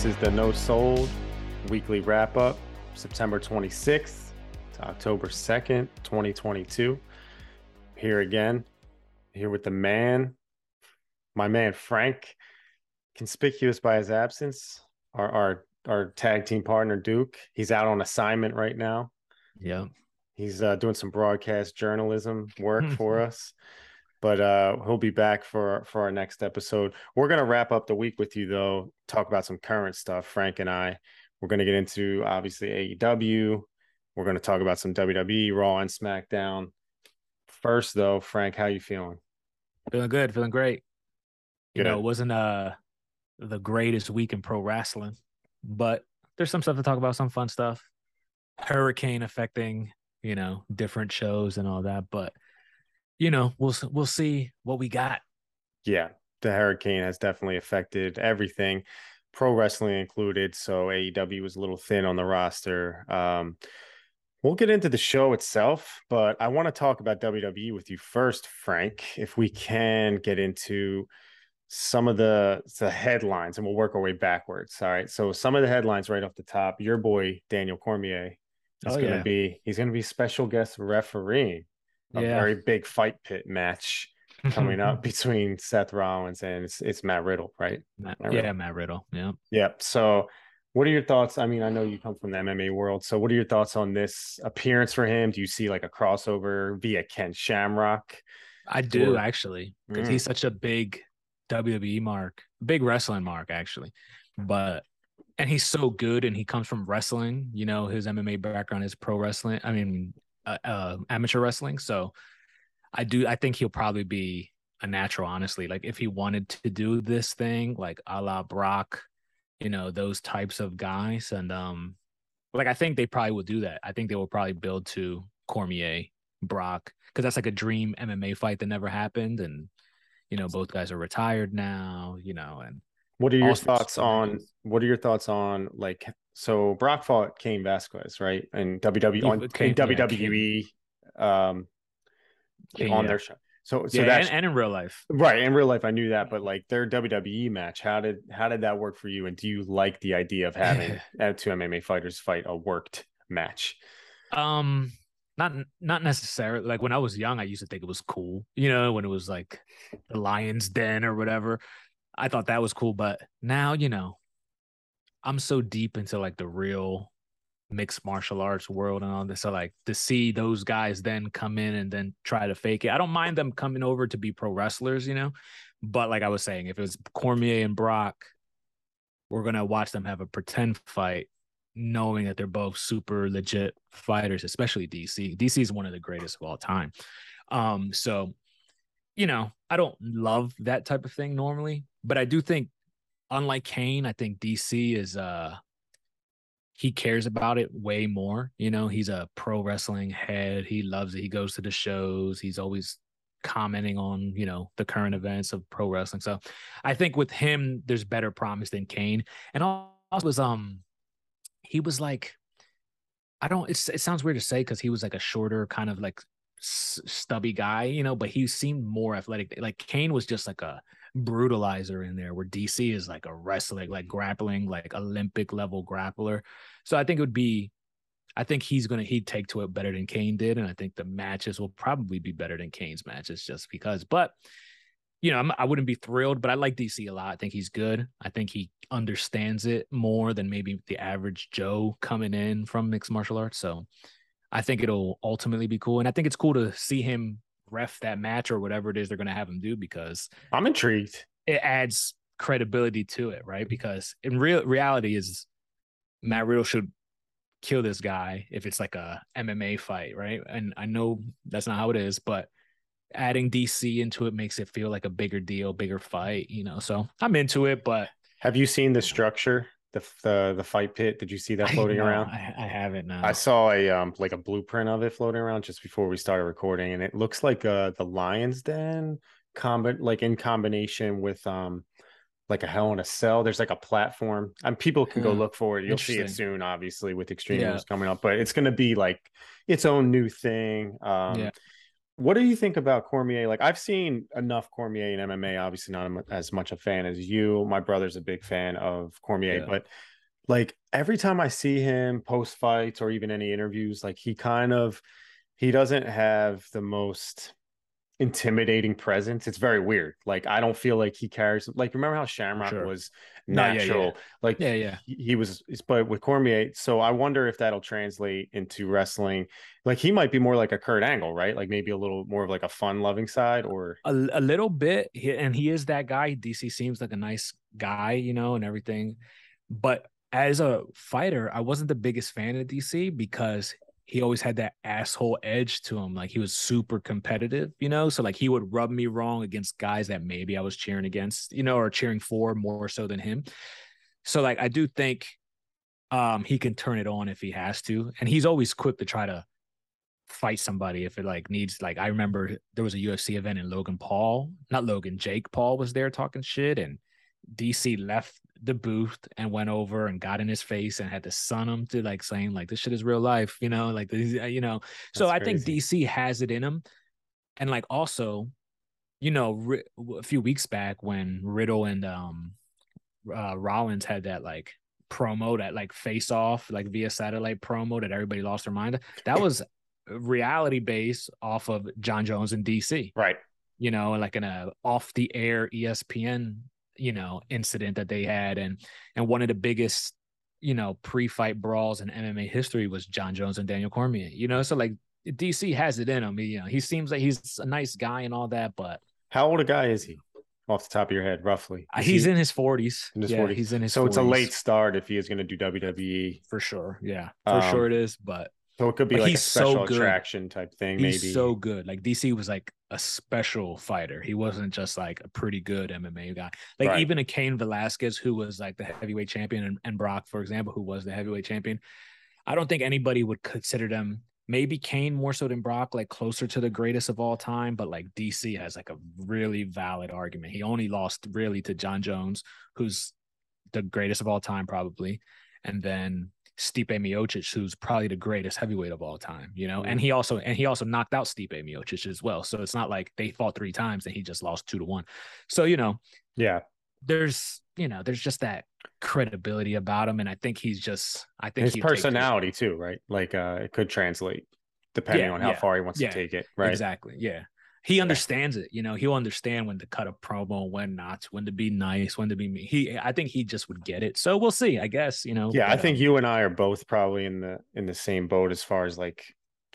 This is the No Sold weekly wrap up, September 26th to October 2nd, 2022. Here again, here with the man, my man Frank, conspicuous by his absence, our our our tag team partner Duke. He's out on assignment right now. Yeah. He's uh, doing some broadcast journalism work for us but uh, he'll be back for for our next episode. We're gonna wrap up the week with you though, talk about some current stuff. Frank and I, we're gonna get into obviously AEW. We're gonna talk about some WWE, Raw, and SmackDown. First though, Frank, how you feeling? Feeling good, feeling great. You Good. know, it wasn't uh the greatest week in pro wrestling, but there's some stuff to talk about, some fun stuff. Hurricane affecting, you know, different shows and all that, but you know, we'll we'll see what we got. Yeah, the hurricane has definitely affected everything, pro wrestling included. So AEW was a little thin on the roster. Um, we'll get into the show itself, but I want to talk about WWE with you first, Frank. If we can get into some of the the headlines, and we'll work our way backwards. All right. So some of the headlines right off the top. Your boy Daniel Cormier is Oh, going to yeah. be he's going to be special guest referee a Yeah. very big fight pit match coming up between Seth Rollins and it's, it's Matt Riddle, right? Matt, Matt yeah, Matt Riddle. Yeah. Yep. So, what are your thoughts? I mean, I know you come from the MMA world. So, what are your thoughts on this appearance for him? Do you see like a crossover via Ken Shamrock? I do Or- actually, because Mm. he's such a big WWE mark, big wrestling mark actually. But and he's so good, and he comes from wrestling. You know, his MMA background is pro wrestling. I mean, uh, uh, amateur wrestling. So I do. I think he'll probably be a natural. Honestly, like if he wanted to do this thing, like a la Brock, you know, those types of guys, and um, like I think they probably will do that. I think they will probably build to Cormier, Brock, because that's like a dream MMA fight that never happened, and you know both guys are retired now. You know, and What are your Austin thoughts on what are your thoughts on like so Brock fought Cain Velasquez, right? And WWE on Cain- in yeah, um Cain, on yeah. their show. So so yeah, that's and, and in real life. Right. In real life, I knew that, but like their WWE match, how did how did that work for you? And do you like the idea of having uh, two MMA fighters fight a worked match? Um, not not necessarily. Like when I was young, I used to think it was cool. You know, when it was like the Lions Den or whatever, I thought that was cool. But now, you know, I'm so deep into like the real mixed martial arts world and all this. So like to see those guys then come in and then try to fake it. I don't mind them coming over to be pro wrestlers, you know. But like I was saying, if it was Cormier and Brock, we're gonna watch them have a pretend fight knowing that they're both super legit fighters, especially DC. DC is one of the greatest of all time. Um, so you know, I don't love that type of thing normally, but I do think, unlike Cain, I think DC is uh he cares about it way more. You know, he's a pro wrestling head. He loves it. He goes to the shows. He's always commenting on, you know, the current events of pro wrestling. So I think with him, there's better promise than Cain. And also was um he was like I don't it's, it sounds weird to say because he was like a shorter kind of like stubby guy, you know, but he seemed more athletic. Like Cain was just like a brutalizer in there, where DC is like a wrestling, like grappling, like Olympic level grappler. So I think it would be, I think he's gonna he'd take to it better than Cain did, and I think the matches will probably be better than Cain's matches just because. But you know, I'm, I wouldn't be thrilled, but I like DC a lot. I think he's good. I think he understands it more than maybe the average Joe coming in from mixed martial arts. So I think it'll ultimately be cool. And I think it's cool to see him ref that match or whatever it is they're going to have him do because I'm intrigued. it adds credibility to it, right? Mm-hmm. Because in real reality is Matt Riddle should kill this guy if it's like a MMA fight, right? And I know that's not how it is, but adding DC into it makes it feel like a bigger deal, bigger fight, you know. So I'm into it, but Have you seen the structure, the the the fight pit? Did you see that I- floating no, around? I, I haven't now. I saw a um like a blueprint of it floating around just before we started recording, and it looks like uh the Lions Den combi like in combination with um like a Hell in a Cell. There's like a platform, and people can go Hmm. look for it. You'll see it soon, obviously, with Extreme Yeah. Coming up. But it's going to be like its own new thing. Um, Yeah. What do you think about Cormier? Like I've seen enough Cormier in MMA. Obviously, not as much a fan as you. My brother's a big fan of Cormier, yeah. but like every time I see him post fights or even any interviews, like he kind of he doesn't have the most intimidating presence. It's very weird. Like I don't feel like he carries like remember how Shamrock sure. was natural. Yeah, yeah. Like yeah, yeah. He, was but with Cormier, so I wonder if that'll translate into wrestling. Like he might be more like a Kurt Angle, right? Like maybe a little more of like a fun loving side or a, a little bit. And he is that guy. DC seems like a nice guy, you know, and everything. But as a fighter, I wasn't the biggest fan of DC because he always had that asshole edge to him. Like he was super competitive, you know? So like he would rub me wrong against guys that maybe I was cheering against, you know, or cheering for more so than him. So like I do think um he can turn it on if he has to. And he's always quick to try to fight somebody if it like needs like I remember there was a UFC event in Logan Paul, not Logan, Jake Paul was there talking shit and DC left the booth and went over and got in his face and had to sun him to like saying like this shit is real life, you know, like this, you know. So That's I think DC has it in him, and like also, you know, a few weeks back when Riddle and um uh, Rollins had that like promo that like face off like via satellite promo that everybody lost their mind. That was reality based off of Jon Jones and DC, right? You know, like in a off the air ESPN you know incident that they had and and one of the biggest you know pre-fight brawls in MMA history was Jon Jones and Daniel Cormier you know? So like DC has it in him you know? He seems like he's a nice guy and all that but how old a guy is he? Off the top of your head roughly. Is he's he... in his 40s in his yeah, 40s he's in his so 40s. it's a late start if he is going to do WWE for sure yeah. For um, sure it is but so it could be but like a special so attraction type thing. He's maybe so good. Like DC was like a special fighter. He wasn't just like a pretty good MMA guy. Like right. even a Cain Velasquez, who was like the heavyweight champion, and, and Brock, for example, who was the heavyweight champion. I don't think anybody would consider them. Maybe Cain more so than Brock, like closer to the greatest of all time. But like DC has like a really valid argument. He only lost really to Jon Jones, who's the greatest of all time, probably. And then Stipe Miocic, who's probably the greatest heavyweight of all time, you know, mm-hmm. and he also and he also knocked out Stipe Miocic as well. So it's not like they fought three times and he just lost two to one. So you know, yeah, there's you know there's just that credibility about him, and I think he's just I think his personality too, right? Like uh, it could translate depending yeah, on how yeah, far he wants yeah, to take it, right? Exactly, yeah he understands it. You know, he'll understand when to cut a promo, when not, when to be nice, when to be me. He, I think he just would get it. So we'll see. I guess you know. Yeah, but, I think um, you and I are both probably in the in the same boat as far as like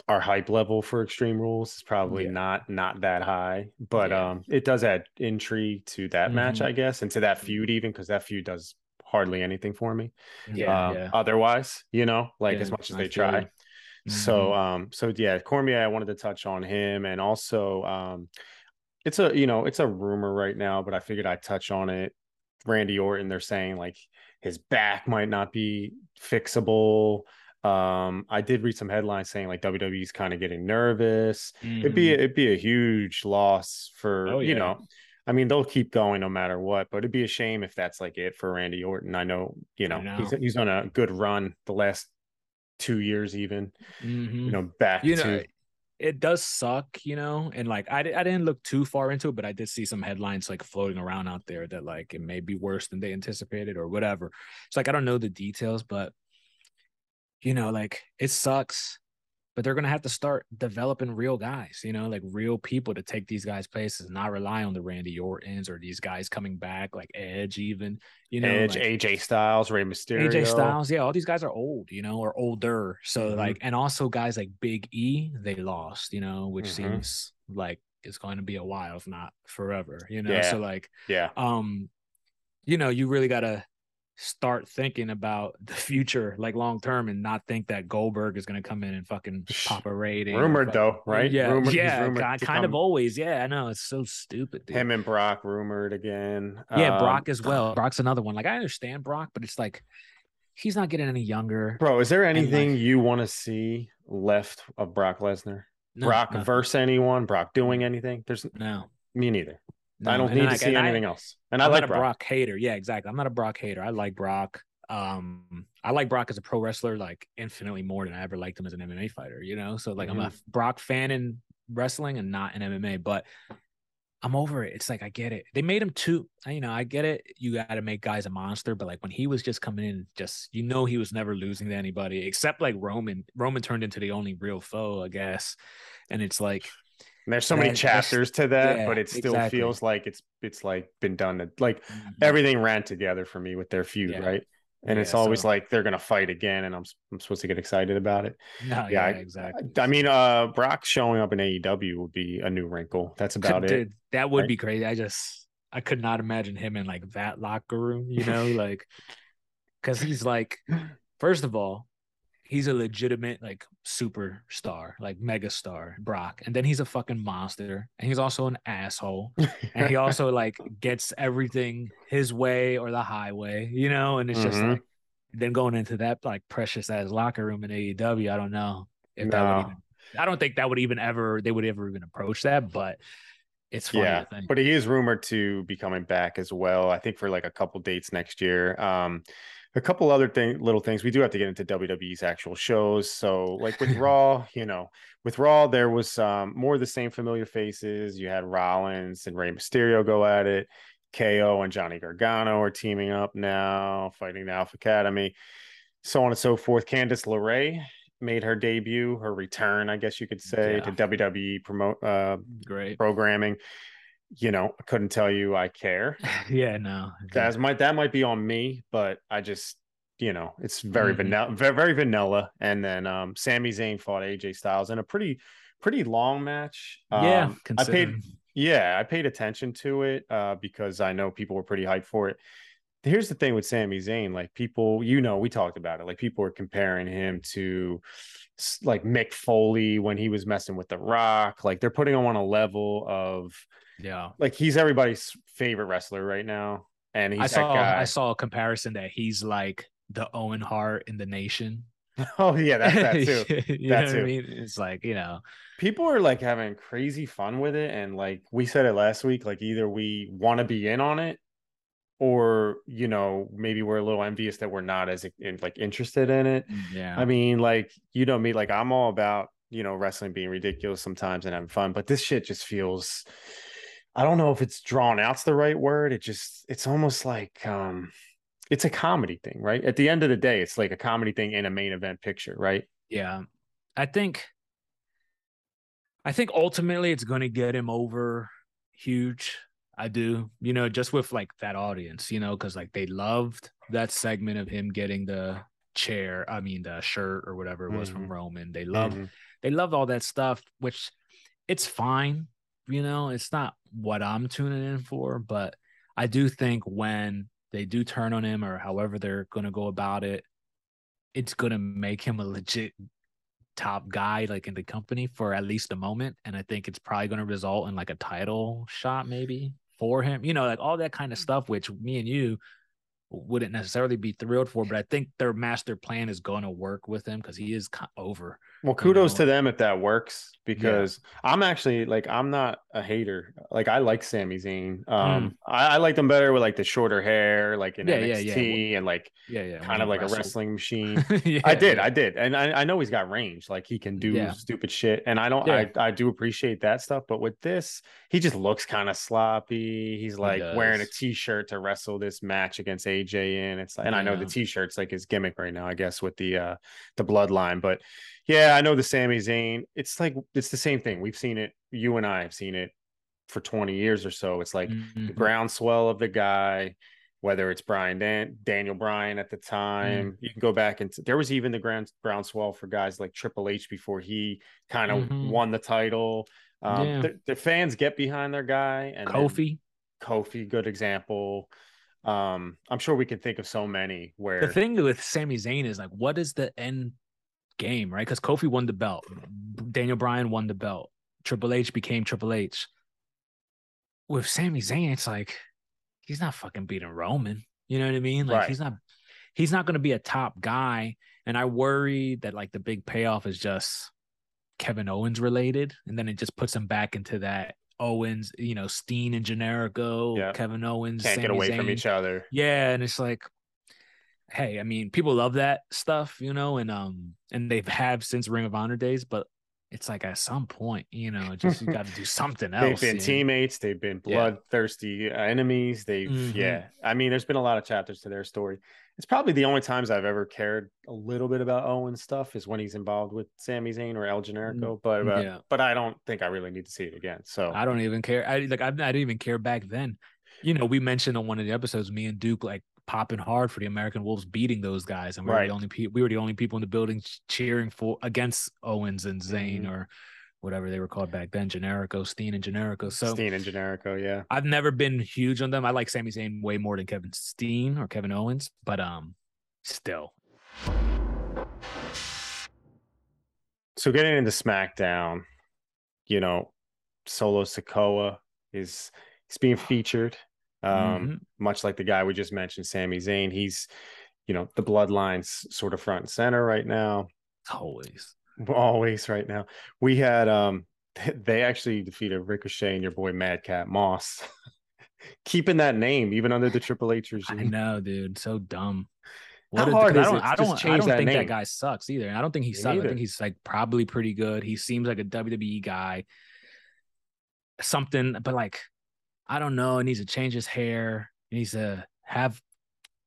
our hype level for Extreme Rules is probably yeah. not not that high, but yeah. um, it does add intrigue to that mm-hmm. match, I guess, and to that mm-hmm. feud even because that feud does hardly anything for me. Yeah, um, yeah. Otherwise, you know, like as much as they try. Mm-hmm. So um so yeah, Cormier, I wanted to touch on him and also um it's a you know, it's a rumor right now, but I figured I'd touch on it. Randy Orton, they're saying like his back might not be fixable. Um, I did read some headlines saying like WWE's kind of getting nervous. Mm-hmm. It'd be mm-hmm. it'd be a huge loss for oh, yeah. you know. I mean, they'll keep going no matter what, but it'd be a shame if that's like it for Randy Orton. I know, you know, know. he's he's on a good run the last two years even mm-hmm. you know back you know to... it does suck you know and like I, I didn't look too far into it but i did see some headlines like floating around out there that like it may be worse than they anticipated or whatever it's like i don't know the details but you know like it sucks but they're gonna have to start developing real guys, you know, like real people to take these guys' places, not rely on the Randy Ortons or these guys coming back, like Edge, even, you know, Edge, like, AJ Styles, Rey Mysterio, AJ Styles, yeah, all these guys are old, you know, or older. So mm-hmm. like, and also guys like Big E, they lost, you know, which mm-hmm. seems like it's going to be a while, if not forever, you know. Yeah. So like, yeah, um, you know, you really gotta start thinking about the future, like long term, and not think that Goldberg is going to come in and fucking pop a rating. Rumored though, right? Yeah, rumored, yeah, rumored kind, kind of always. Yeah, I know it's so stupid. Dude. Him and Brock rumored again. Yeah, um, Brock as well. Brock's another one. Like I understand Brock, but it's like he's not getting any younger. Bro, is there anything like, you want to see left of Brock Lesnar? No, Brock nothing. versus anyone? Brock doing anything? There's no. Me neither. No, I don't need to see anything I, else. And I'm I like not a Brock. Brock hater. Yeah, exactly. I'm not a Brock hater. I like Brock. Um, I like Brock as a pro wrestler like infinitely more than I ever liked him as an MMA fighter. You know, so like mm-hmm. I'm a mm-hmm. Brock fan in wrestling and not in MMA. But I'm over it. It's like I get it. They made him too. You know, I get it. You got to make guys a monster, but like when he was just coming in, just you know, he was never losing to anybody except like Roman. Roman turned into the only real foe, I guess. And it's like and there's so many chapters to that, yeah, but it still exactly. feels like it's it's like been done. like mm-hmm. everything ran together for me with their feud, yeah. right? And yeah, it's always so... like they're gonna fight again, and I'm I'm supposed to get excited about it. No, yeah, I, exactly. I, I, mean, uh, Brock showing up in AEW would be a new wrinkle. That's about could, it. Dude, that would right? be crazy. I just I could not imagine him in like that locker room, you know, like because he's like, first of all, he's a legitimate like superstar, like mega star, Brock. And then he's a fucking monster. And he's also an asshole. and he also like gets everything his way or the highway, you know? And it's mm-hmm. just like then going into that like precious ass locker room in AEW, I don't know if no. that would even I don't think that would even ever they would ever even approach that, but it's funny, yeah, but he is rumored to be coming back as well. I think for like a couple dates next year. Um, a couple other thing, little things. We do have to get into WWE's actual shows. So, like with Raw, you know, with Raw, there was um, more of the same familiar faces. You had Rollins and Rey Mysterio go at it. KO and Johnny Gargano are teaming up now, fighting the Alpha Academy, so on and so forth. Candice LeRae made her debut, her return, I guess you could say, yeah. to WWE promote uh, great programming you know, I couldn't tell you I care. yeah, no. That might that might be on me, but I just you know, it's very mm-hmm. vanilla, very, very vanilla. And then um Sami Zayn fought AJ Styles in a pretty pretty long match. Yeah, um, I paid yeah, I paid attention to it uh because I know people were pretty hyped for it. Here's the thing with Sami Zayn, like people, you know, we talked about it. Like people were comparing him to like Mick Foley when he was messing with The Rock. Like they're putting him on a level of yeah. Like he's everybody's favorite wrestler right now. And he's I saw I saw a comparison that he's like the Owen Hart in the nation. Oh yeah, that's that too. you that too. I mean? It's like, you know. People are like having crazy fun with it. And like we said it last week, like either we want to be in on it or you know maybe we're a little envious that we're not as in, like interested in it mm, yeah i mean like you know me like i'm all about you know wrestling being ridiculous sometimes and having fun but this shit just feels I don't know if it's drawn out's the right word. It just it's almost like um it's a comedy thing, right? At the end of the day, it's like a comedy thing in a main event picture, right? Yeah. I think I think ultimately it's going to get him over huge. I do, you know, just with like that audience, you know, because like they loved that segment of him getting the chair, I mean the shirt or whatever it was mm-hmm. from Roman. They loved mm-hmm. they loved all that stuff, which it's fine you know, it's not what I'm tuning in for, but I do think when they do turn on him or however they're going to go about it, it's going to make him a legit top guy like in the company for at least a moment and i think it's probably going to result in like a title shot maybe for him you know like all that kind of mm-hmm. stuff which me and you wouldn't necessarily be thrilled for, but I think their master plan is going to work with him because he is over. Well, kudos you know? to them if that works because yeah. I'm actually like I'm not a hater. Like I like Sami Zayn. Um, mm. I, I like them better with like the shorter hair, like in yeah, NXT, yeah, and like yeah, yeah, kind of like wrestled. a wrestling machine. I did, I did, and I, I know he's got range. Like he can do stupid shit, and I don't. I I do appreciate that stuff, but with this, he just looks kind of sloppy. He's like he wearing a t-shirt to wrestle this match against AJ in. It's like, and I know the t-shirt's like his gimmick right now, I guess, with the uh the bloodline, but yeah, I know the Sami Zayn. It's like it's the same thing. We've seen it. You and I have seen it for 20 years or so. It's like mm-hmm. the groundswell of the guy, whether it's Brian Dan- Daniel Bryan at the time. Mm. You can go back and t- there was even the ground groundswell for guys like Triple H before he kind of mm-hmm. won the title. Um, yeah. the, the, fans get behind their guy and Kofi. Kofi, good example. Um, I'm sure we can think of so many where the thing with Sami Zayn is like, what is the end game, right? Because Kofi won the belt, Daniel Bryan won the belt, Triple H became Triple H. With Sami Zayn, it's like he's not fucking beating Roman. You know what I mean? Like right. he's not he's not gonna be a top guy. And I worry that like the big payoff is just Kevin Owens related, and then it just puts him back into that Owens, you know, Steen and Generico, yeah. Kevin Owens can't Sami get away Zayn. from each other. Yeah, and it's like hey, I mean, people love that stuff, you know, and um, and they've have since Ring of Honor days, but it's like at some point, you know, just you got to do something else. they've been you know? teammates. They've been Yeah. bloodthirsty enemies. They've Mhm. yeah. I mean, there's been a lot of chapters to their story. It's probably the only times I've ever cared a little bit about Owen stuff is when he's involved with Sami Zayn or El Generico. But uh, Mm, yeah. but I don't think I really need to see it again. So I don't even care. I like I, I didn't even care back then. You know, we mentioned on one of the episodes, me and Duke like popping hard for the American Wolves beating those guys, and we were the only people. We were the only people in the building cheering for against Owens and Zayn Mhm. or whatever they were called back then, Generico, Steen and Generico. So Steen and Generico, yeah. I've never been huge on them. I like Sami Zayn way more than Kevin Steen or Kevin Owens, but um, still, So getting into SmackDown, you know, Solo Sikoa is he's being featured. Um, Mhm. much like the guy we just mentioned, Sami Zayn. He's, you know, the bloodlines sort of front and center right now. always. Always right now. We had um they actually defeated Ricochet and your boy Madcap Moss. Keeping that name even under the Triple H I regime. know, dude. So dumb. How a- hard is I don't, it I don't, I don't that think name? that guy sucks either. I don't think he Me sucks. I think he's like probably pretty good. He seems like a WWE guy. Something, but like, I don't know. He needs to change his hair. He needs to have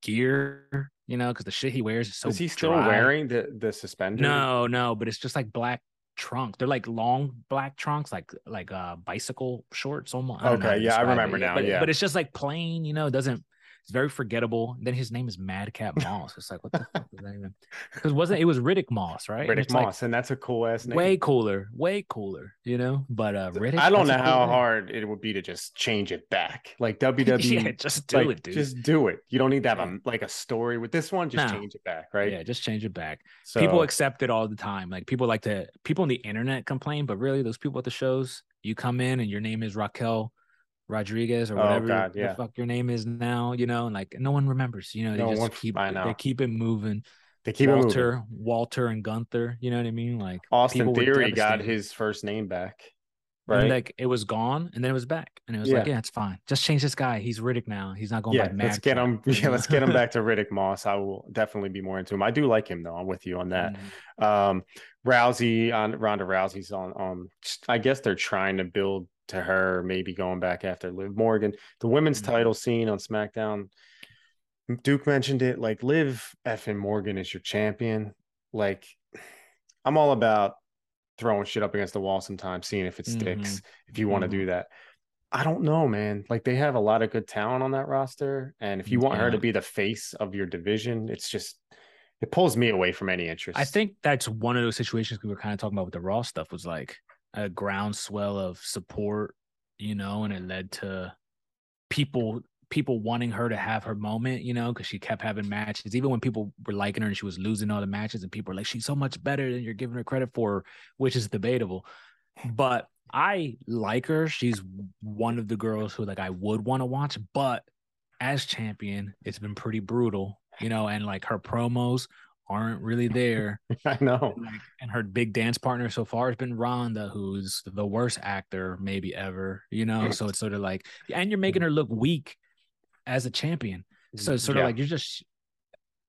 gear, you know, because the shit he wears is so. is he still dry. wearing the the suspender? No, no, but it's just like black trunk. They're like long black trunks, like like uh bicycle shorts almost. I don't know how Okay, yeah, I remember it. now, But, yeah. but it's just like plain, you know. It doesn't. It's very forgettable. Then his name is Madcap Moss. It's like what the fuck is that even? Because wasn't it was Riddick Moss, right? And Riddick like, Moss, and that's a cool ass name. way cooler, way cooler, you know. But uh, Riddick. I don't know how cool hard it would be to just change it back. Like WWE, yeah, just do like, it, dude. just do it. You don't need to have a like a story with this one. Just No. change it back, right? Yeah, just change it back. So people accept it all the time. Like people like to people on the internet complain, but really those people at the shows, you come in and your name is Raquel Rodriguez or Oh, whatever God, the fuck your name is now, you know, and like no one remembers, you know, they No just keep they keep it moving. they keep it moving. Walter, Walter and Gunther, you know what I mean? Like Austin Theory got his first name back, And, right? like it was gone and then it was back. And it was like, Yeah. yeah, it's fine. Just change this guy. He's Riddick now. He's not going yeah, let's get him. Yeah, let's get him back to Riddick Moss. I will definitely be more into him. I do like him though. I'm with you on that. Mhm. Um, Rousey on Ronda Rousey's on. Um, I guess they're trying to build to her, maybe going back after Liv Morgan. The women's Mhm. title scene on SmackDown. Duke mentioned it. Like Liv effing Morgan is your champion. Like I'm all about throwing shit up against the wall sometimes, seeing if it sticks. If you want to Mhm. do that. I don't know, man. Like they have a lot of good talent on that roster, and if you want her to be the face of your division, it's just it pulls me away from any interest. I think that's one of those situations we were kind of talking about with the Raw stuff was like a groundswell of support, you know, and it led to people people wanting her to have her moment, you know, because she kept having matches. Even when people were liking her and she was losing all the matches, and people were like, she's so much better than you're giving her credit for, which is debatable. Hmm. But I like her. She's one of the girls who like I would want to watch, but as champion, it's been pretty brutal, you know, and like her promos aren't really there. I know. And, like, and her big dance partner so far has been Ronda, who's the worst actor maybe ever, you know. So it's sort of like, and you're making her look weak as a champion. Mm-hmm. So it's sort Yeah. of like you're just,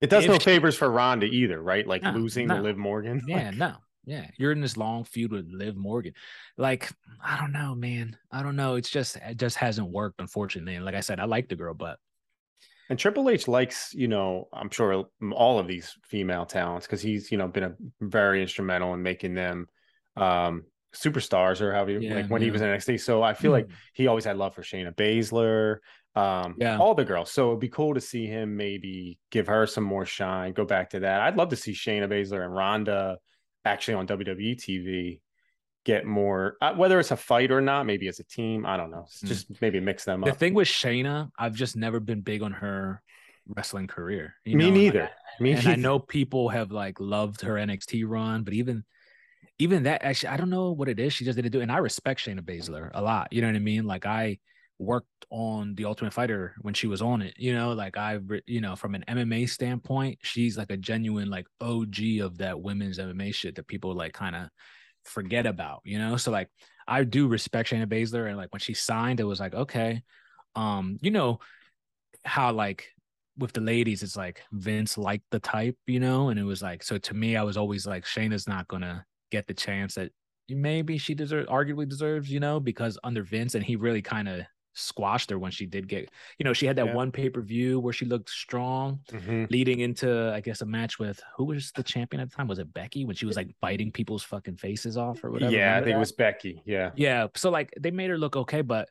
it does no she- favors for Ronda either, right? Like No, losing to no. Liv Morgan. yeah, no, yeah. You're in this long feud with Liv Morgan. Like, I don't know, man. I don't know. It's just, it just hasn't worked, unfortunately. And like I said, I like the girl, but And Triple H likes, you know, I'm sure all of these female talents because he's, you know, been a very instrumental in making them um superstars or however you Yeah, like when he was in NXT. So I feel like he always had love for Shayna Baszler, um, Yeah. all the girls. So it'd be cool to see him maybe give her some more shine, go back to that. I'd love to see Shayna Baszler and Ronda actually on WWE TV get more, uh, whether it's a fight or not, maybe as a team. I don't know. Mm. Just maybe mix them up. the thing with Shayna, I've just never been big on her wrestling career. you Me know, and, like, neither. Me and I know people have like loved her NXT run, but even even that actually, I don't know what it is. She just didn't do, it. and I respect Shayna Baszler a lot. You know what I mean? Like I worked on the Ultimate Fighter when she was on it. You know, like I, you know, from an MMA standpoint, she's like a genuine like OG of that women's MMA shit that people like kind of forget about. You know, so like I do respect Shayna Baszler, and like when she signed, it was like okay, um, you know how like with the ladies, it's like Vince liked the type, you know, and it was like so to me, I was always like Shayna's not gonna get the chance that maybe she deserves arguably deserves, you know, because under Vince and he really kind of squashed her when she did get, you know, she had that Yeah. one pay per view where she looked strong, Mhm. leading into I guess a match with who was the champion at the time? Was it Becky when she was like biting people's fucking faces off or whatever? Yeah, I think it was Becky. Yeah. Yeah, so like they made her look okay, but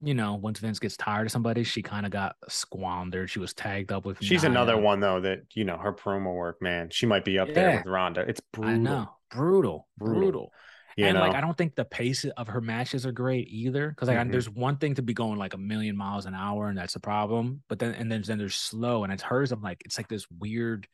you know, once Vince gets tired of somebody, she kind of got squandered. She was tagged up with. She's Nia. another one though that you know her promo work, man. She might be up there with Ronda. It's brutal. I know, brutal, Brutal. brutal. You and know, like I don't think the pace of her matches are great either. Because like I- Mhm. there's one thing to be going like a million miles an hour, and that's a problem. But then and then then there's slow, and it's hers. I'm like it's like this weird.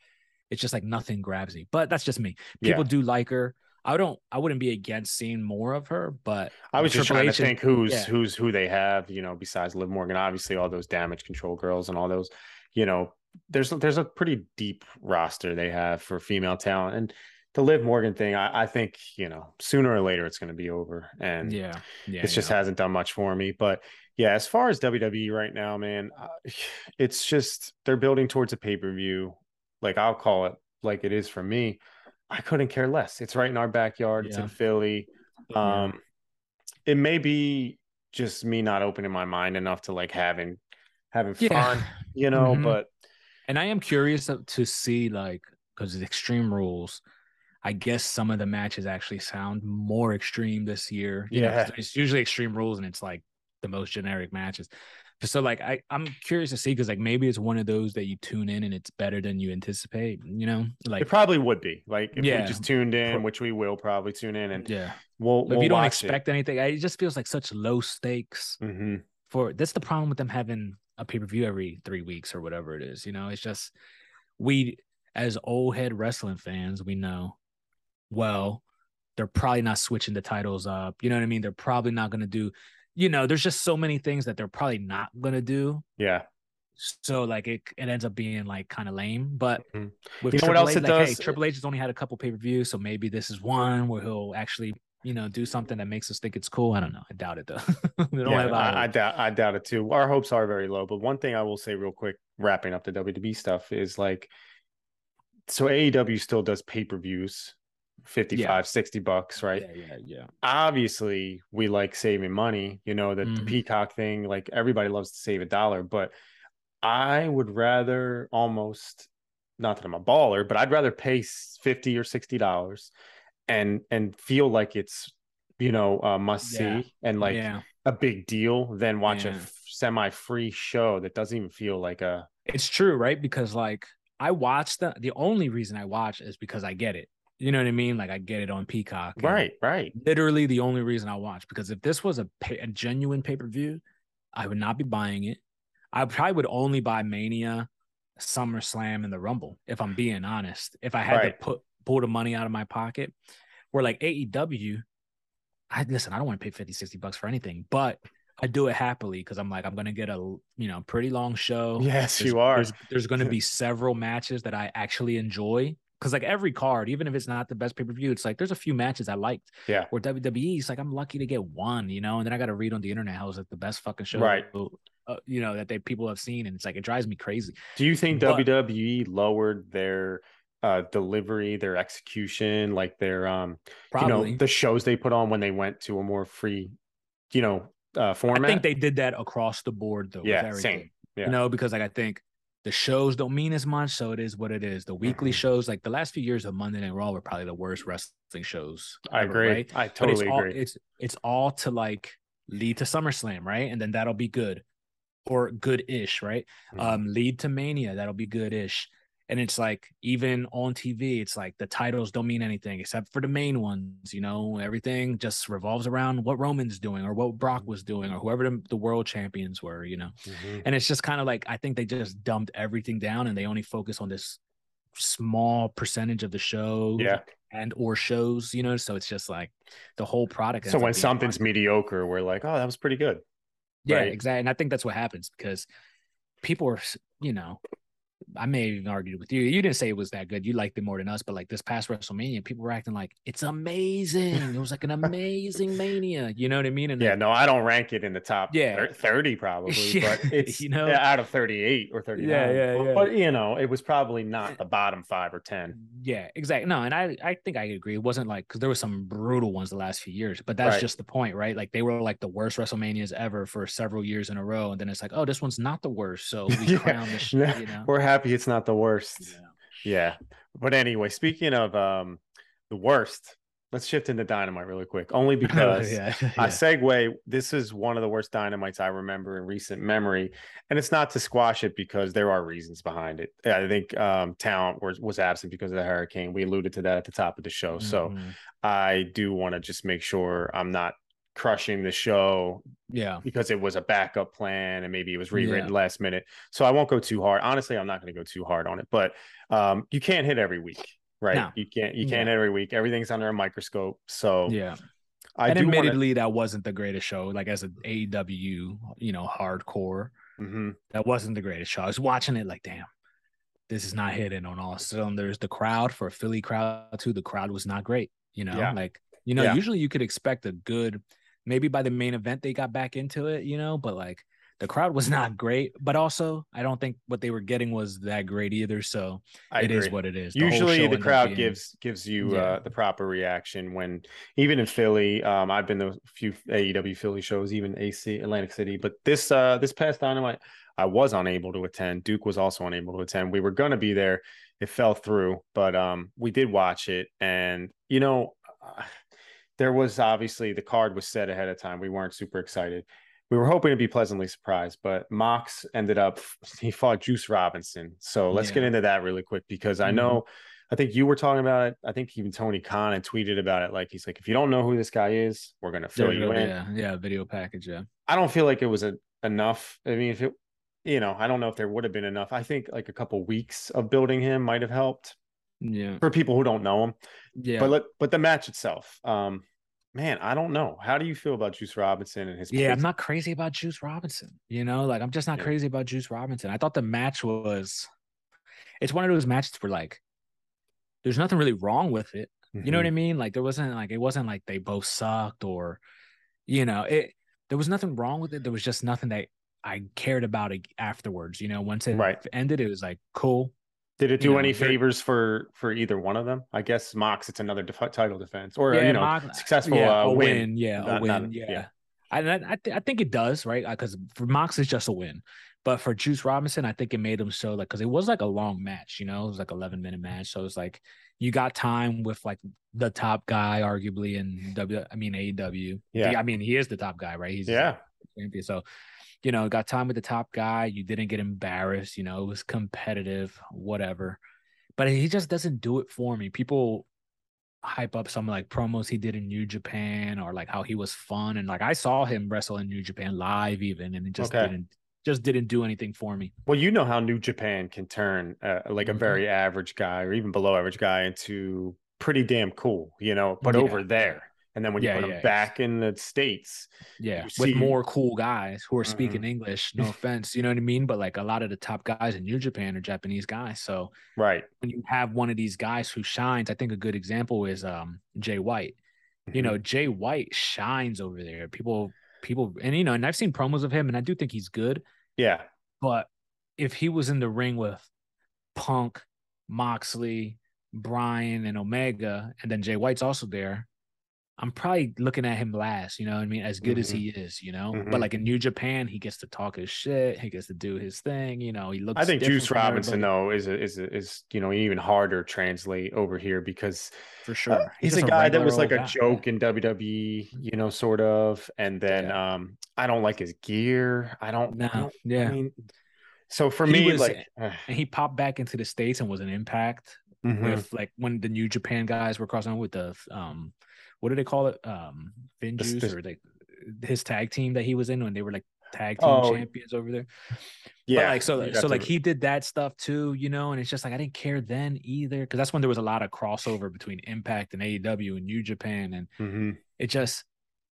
It's just like nothing grabs me. But that's just me. Yeah. People do like her. I don't. I wouldn't be against seeing more of her, but I was just trying to think who's yeah. who's who they have, you know, besides Liv Morgan. Obviously, all those damage control girls and all those, you know, there's there's a pretty deep roster they have for female talent. And the Liv Morgan thing, I, I think, you know, sooner or later it's going to be over. And yeah, yeah, it just yeah. hasn't done much for me. But yeah, as far as WWE right now, man, uh, it's just they're building towards a pay per view. Like I'll call it like it is for me. I couldn't care less. It's right in our backyard. It's in Yeah. Philly. Yeah. Um, it may be just me not opening my mind enough to like having having Yeah. fun, you know. Mhm. But And I am curious to- to see like because the Extreme Rules. I guess some of the matches actually sound more extreme this year. You know, Yeah. it's usually Extreme Rules and it's like the most generic matches. So like I I'm curious to see because like maybe it's one of those that you tune in and it's better than you anticipate. You know, like it probably would be like if Yeah. we just tuned in, which we will probably tune in, and yeah. we'll, If we'll you don't expect anything, it just feels like such low stakes. It. hmm for that's the problem with them having a pay-per-view every three weeks or whatever it is you know it's just we as old head wrestling fans we know well they're probably not switching the titles up you know what i mean they're probably not going to do you know there's just so many things that they're probably not going to do Yeah. so like it, it ends up being like kind of lame but Mhm. with You know what Triple else H, it like, hey, does? triple h has only had a couple pay-per-views so maybe this is one where he'll actually you know do something that makes us think it's cool i don't know i doubt it though don't yeah, I, I doubt I doubt it too. Our hopes are very low. But one thing I will say real quick, wrapping up the WWE stuff, is like so AEW still does pay-per-views 55, 60 bucks, right? yeah yeah yeah Obviously, we like saving money, you know, that the Mhm. peacock thing, like everybody loves to save a dollar, but I would rather almost not that I'm a baller, but I'd rather pay 50 or 60 dollars and and feel like it's you know a must see and like yeah a big deal than watch a Yeah. f- semi-free show that doesn't even feel like a it's true right because like i watch the the only reason i watch is because i get it you know what i mean like i get it on peacock right right literally the only reason i watch because if this was a, pay, a genuine pay-per-view i would not be buying it i probably would only buy mania SummerSlam and the Rumble, if I'm being honest. If I had Right. to put pull the money out of my pocket, where like AEW, I listen, I don't want to pay 50, 60 bucks for anything, but I do it happily because I'm like, I'm gonna get a you know pretty long show. yes There's- you are There's, there's going to be several matches that I actually enjoy because like every card, even if it's not the best pay per view, it's like there's a few matches I liked. Yeah. Where WWE, it's like I'm lucky to get one, you know, and then I got to read on the internet how it's like the best fucking show, Right. Uh, you know, that they people have seen, and it's like it drives me crazy. do you think but- WWE lowered their uh delivery their execution like their um Probably. you know the shows they put on when they went to a more free you know uh format? I think they did that across the board though. Yeah, same. Yeah. You know, because like I think the shows don't mean as much, so it is what it is. The weekly Mhm. shows, like the last few years of Monday Night Raw, were probably the worst wrestling shows. I ever, agree right? I totally it's all, agree It's it's all to like lead to SummerSlam, right? And then that'll be good, or good-ish, right? Mhm. Um, lead to Mania, that'll be good-ish. And it's like even on TV, it's like the titles don't mean anything except for the main ones. You know, everything just revolves around what Roman's doing or what Brock was doing or whoever the, the world champions were. You know, Mhm. and it's just kind of like I think they just dumped everything down and they only focus on this small percentage of the show yeah and or shows. You know, so it's just like the whole product. so when something's mediocre we're like oh that was pretty good Yeah, Right. exactly. And I think that's what happens because people are, you know, I may have even argued with you. You didn't say it was that good. You liked it more than us, but like this past WrestleMania, people were acting like it's amazing. It was like an amazing mania. You know what I mean? And yeah, no, I don't rank it in the top yeah. 30 probably, yeah. but it's you know out of 38 or 39. Yeah, yeah, yeah. But you know, it was probably not eh the bottom five or 10. Yeah, exactly. No, and I I think I agree. It wasn't like because there was some brutal ones the last few years, but that's right. just the point, right? Like they were like the worst WrestleManias ever for several years in a row, and then it's like, oh, this one's not the worst, so we yeah. crown the shit. You know, we're happy it's not the worst. Yeah. yeah. But anyway, speaking of um the worst, let's shift into dynamite really quick. Only because yeah, yeah. I segue. This is one of the worst dynamites I remember in recent memory, and it's not to squash it because there are reasons behind it. I think um, talent was was absent because of the hurricane. We alluded to that at the top of the show, mm-hmm. so I do want to just make sure I'm not crushing the show yeah. because it was a backup plan and maybe it was rewritten yeah. last minute. So i won't go too hard. Honestly i'm not going to go too hard on it but um, you can't hit every week right? No. you can't you can't yeah. every week. Everything's under a microscope. So yeah. I and admittedly wanna... that wasn't the greatest show like as an aew you know hardcore. Mm-hmm. that wasn't the greatest show. I was watching it like damn this is not hitting on all cylinders. The crowd for a philly crowd too the crowd was not great you know? Yeah. like you know usually you could expect a good maybe by the main event they got back into it, you know, but like the crowd was not great, but also I don't think what they were getting was that great either. So I it agree. is what it is. The Usually the crowd being, gives gives you yeah. uh, the proper reaction when even in Philly. Um, I've been to a few AEW Philly shows, even AC Atlantic City, but this uh this past dynamite I was unable to attend. Duke was also unable to attend. We were gonna be there. It fell through, but um we did watch it, and you know. Uh, there was obviously the card was set ahead of time. We weren't super excited. We were hoping to be pleasantly surprised, but Mox ended up he fought Juice Robinson. So let's yeah. get into that really quick because mm-hmm. I know I think you were talking about it. I think even Tony Khan had tweeted about it. Like he's like, if you don't know who this guy is, we're gonna fill you in. Yeah, yeah, video package. Yeah. I don't feel like it was a, enough. I mean, if it, you know, I don't know if there would have been enough. I think like a couple weeks of building him might have helped. Yeah. For people who don't know him. Yeah. But let, but the match itself, um, man, I don't know. How do you feel about Juice Robinson and his? Yeah, I'm not crazy about Juice Robinson. You know, like I'm just not yeah. crazy about Juice Robinson. I thought the match was. It's one of those matches where like, there's nothing really wrong with it. Mm-hmm. You know what I mm-hmm. mean? Like there wasn't like it wasn't like they both sucked or, you know, it. There was nothing wrong with it. There was just nothing that I cared about afterwards. You know, once it right. ended, it was like cool. Did it do you know, any favors for for either one of them? I guess Mox, it's another def- title defense or yeah, you know Mox, successful yeah, uh, a win. win. Yeah, not, a win. Not, yeah. yeah. I I, th- I think it does right because for Mox it's just a win, but for Juice Robinson I think it made him show like because it was like a long match, you know, it was like eleven minute match, so it's like you got time with like the top guy arguably in W. I mean AEW. Yeah, I mean he is the top guy, right? He's yeah champion, so you know got time with the top guy. You didn't get embarrassed, you know, it was competitive, whatever but he just doesn't do it for me. People hype up some like promos he did in New Japan or like how he was fun and like I saw him wrestle in New Japan live even and it just okay. didn't just didn't do anything for me. Well, you know how New Japan can turn uh, like a mm-hmm. very average guy or even below average guy into pretty damn cool, you know, but yeah. over there and then when you yeah, put yeah, them back in the states, yeah, with more cool guys who are mm-hmm. speaking English. No offense, you know what I mean. But like a lot of the top guys in New Japan are Japanese guys. So right when you have one of these guys who shines, I think a good example is um Jay White. Mm-hmm. You know, mm-hmm. Jay White shines over there. People, people, and you know, and I've seen promos of him, and I do think he's good. Yeah, but if he was in the ring with Punk, Moxley, Bryan, and Omega, and then Jay White's also there I'm probably looking at him last, you know I mean? As good mm-hmm. as he is, you know. Mm-hmm. But like in New Japan, he gets to talk his shit, he gets to do his thing, you know. He looks I think Juice Robinson though is a, is a, is you know even harder translate over here because for uh, sure. Uh, he's, he's a guy that was like a guy. joke in WWE, you know, sort of. And then yeah. um I don't like his gear. I don't know. Yeah. I mean, so for he me, was, like, and he popped back into the states and was an impact mm-hmm. with like when the New Japan guys were crossing with the um what do they call it? Um, Finjuice or like his tag team that he was in when they were like tag team oh, champions over there. Yeah, but like so, so to... like he did that stuff too, you know. And it's just like I didn't care then either because that's when there was a lot of crossover between Impact and AEW and New Japan, and mm-hmm. it just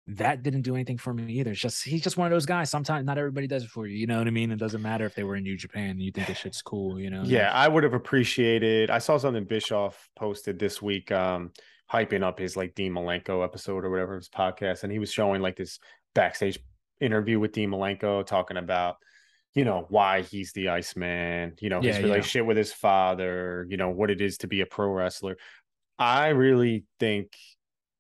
that didn't do anything for me either. It's just he's just one of those guys. Sometimes not everybody does it for you. You know what I mean? It doesn't matter if they were in New Japan and you think this shit's cool, you know? Yeah, I would have appreciated. I saw something Bischoff posted this week, um, hyping up his like Dean Malenko episode or whatever his podcast, and he was showing like this backstage interview with Dean Malenko talking about you know why he's the Iceman, you know his Yeah, yeah. relationship with his father, you know what it is to be a pro wrestler. I really think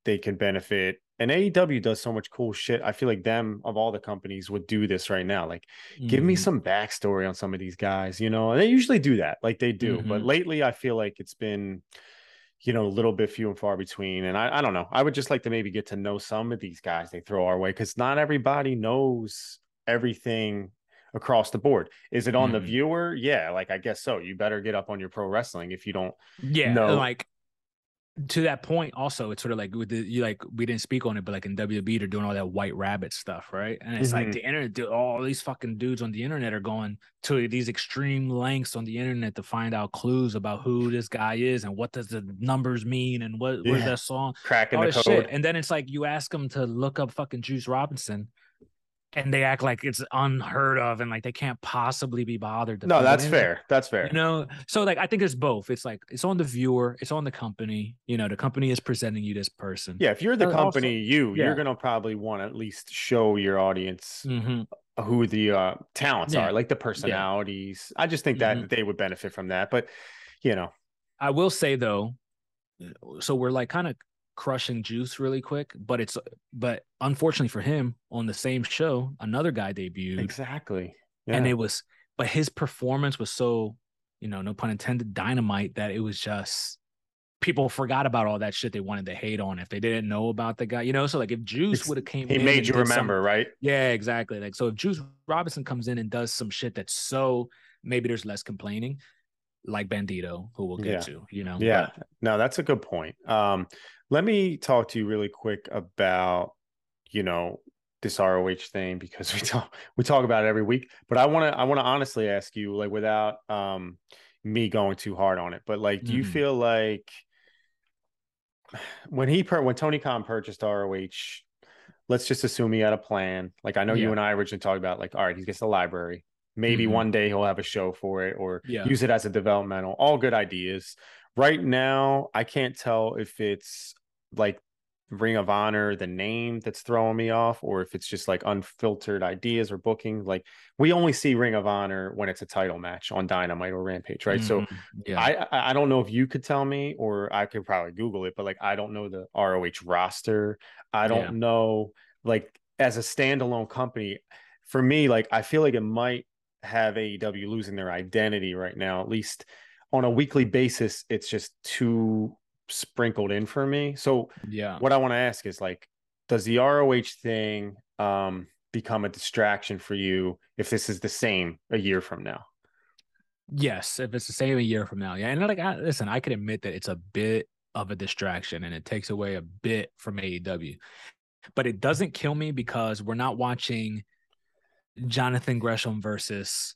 they can benefit. And AEW does so much cool shit. I feel like them of all the companies would do this right now. Like, give me Mhm. some backstory on some of these guys, you know. And they usually do that, like they do. But Mhm. lately, I feel like it's been, you know, a little bit few and far between. And I, I don't know. I would just like to maybe get to know some of these guys they throw our way because not everybody knows everything across the board. Is it on the Mhm. viewer? Yeah, like I guess so. You better get up on your pro wrestling if you don't. Yeah, No. like to that point, also, it's sort of like with the you like we didn't speak on it, but like in WB, they're doing all that white rabbit stuff, right? And it's Mhm. like the internet, all these fucking dudes on the internet are going to these extreme lengths on the internet to find out clues about who this guy is and what does the numbers mean and what Yeah. that song, Cracking all the code. shit. And then it's like you ask them to look up fucking Juice Robinson. And they act like it's unheard of, and like they can't possibly be bothered. To No, it that's fair. That's fair. You know, so like I think it's both. It's like it's on the viewer, it's on the company. You know, the company is presenting you this person. Yeah, if you're the also- company, you yeah. you're gonna probably want to at least show your audience hmm who the uh, talents Yeah. are, like the personalities. I just think that Mhm. they would benefit from that. But you know, I will say though, so we're like kind of crushing Juice really quick, but it's but unfortunately for him, on the same show, another guy debuted, exactly. and it was, but his performance was so, you know, no pun intended, dynamite that it was just people forgot about all that shit they wanted to hate on if they didn't know about the guy, you know. So like if Juice would have came, he made you did some- remember, right? Yeah, exactly. Like so if Juice Robinson comes in and does some shit that's so maybe there's less complaining, like Bandito, who we'll get Yeah. to, you know. Yeah. No, that's a good point. Um, let me talk to you really quick about, you know, this ROH thing because we talk we talk about it every week. But I want to I want to honestly ask you, like, without um me going too hard on it, but like, do you Mhm. feel like when he per when Tony Khan purchased ROH, let's just assume he had a plan. Like I know you and I originally talked about, like, all right, he gets the library. Maybe Mhm. one day he'll have a show for it or Yeah. use it as a developmental. All good ideas. Right now, I can't tell if it's like Ring of Honor, the name that's throwing me off, or if it's just like unfiltered ideas or booking. Like we only see Ring of Honor when it's a title match on Dynamite or Rampage, right? So Mhm. yeah. I I I don't know if you could tell me, or I could probably Google it, but like I don't know the ROH roster. I don't Yeah. know like as a standalone company. For me, like I feel like it might have AEW losing their identity right now. At least on a weekly basis, it's just too sprinkled in for me. So yeah. what I want to ask is like, does the ROH thing um become a distraction for you if this is the same a year from now? Yes, if it's the same a year from now. Yeah. And like I, listen, I can admit that it's a bit of a distraction and it takes away a bit from AEW. But it doesn't kill me because we're not watching Jonathan Gresham versus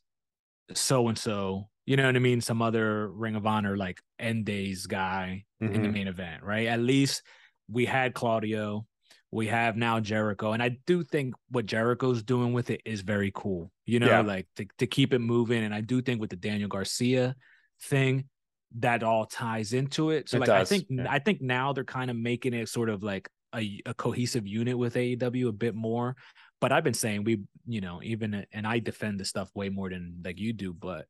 so and so. You know what I mean? Some other Ring of Honor like end days guy in the Mhm. main event, right? At least we had Claudio, we have now Jericho, and I do think what Jericho's doing with it is very cool. You know, Yeah. like to, to keep it moving, and I do think with the Daniel Garcia thing, that all ties into it. So It like I think yeah. I think now they're kind of making it sort of like a, a cohesive unit with AEW a bit more. But I've been saying we, you know, even and I defend the stuff way more than like you do, but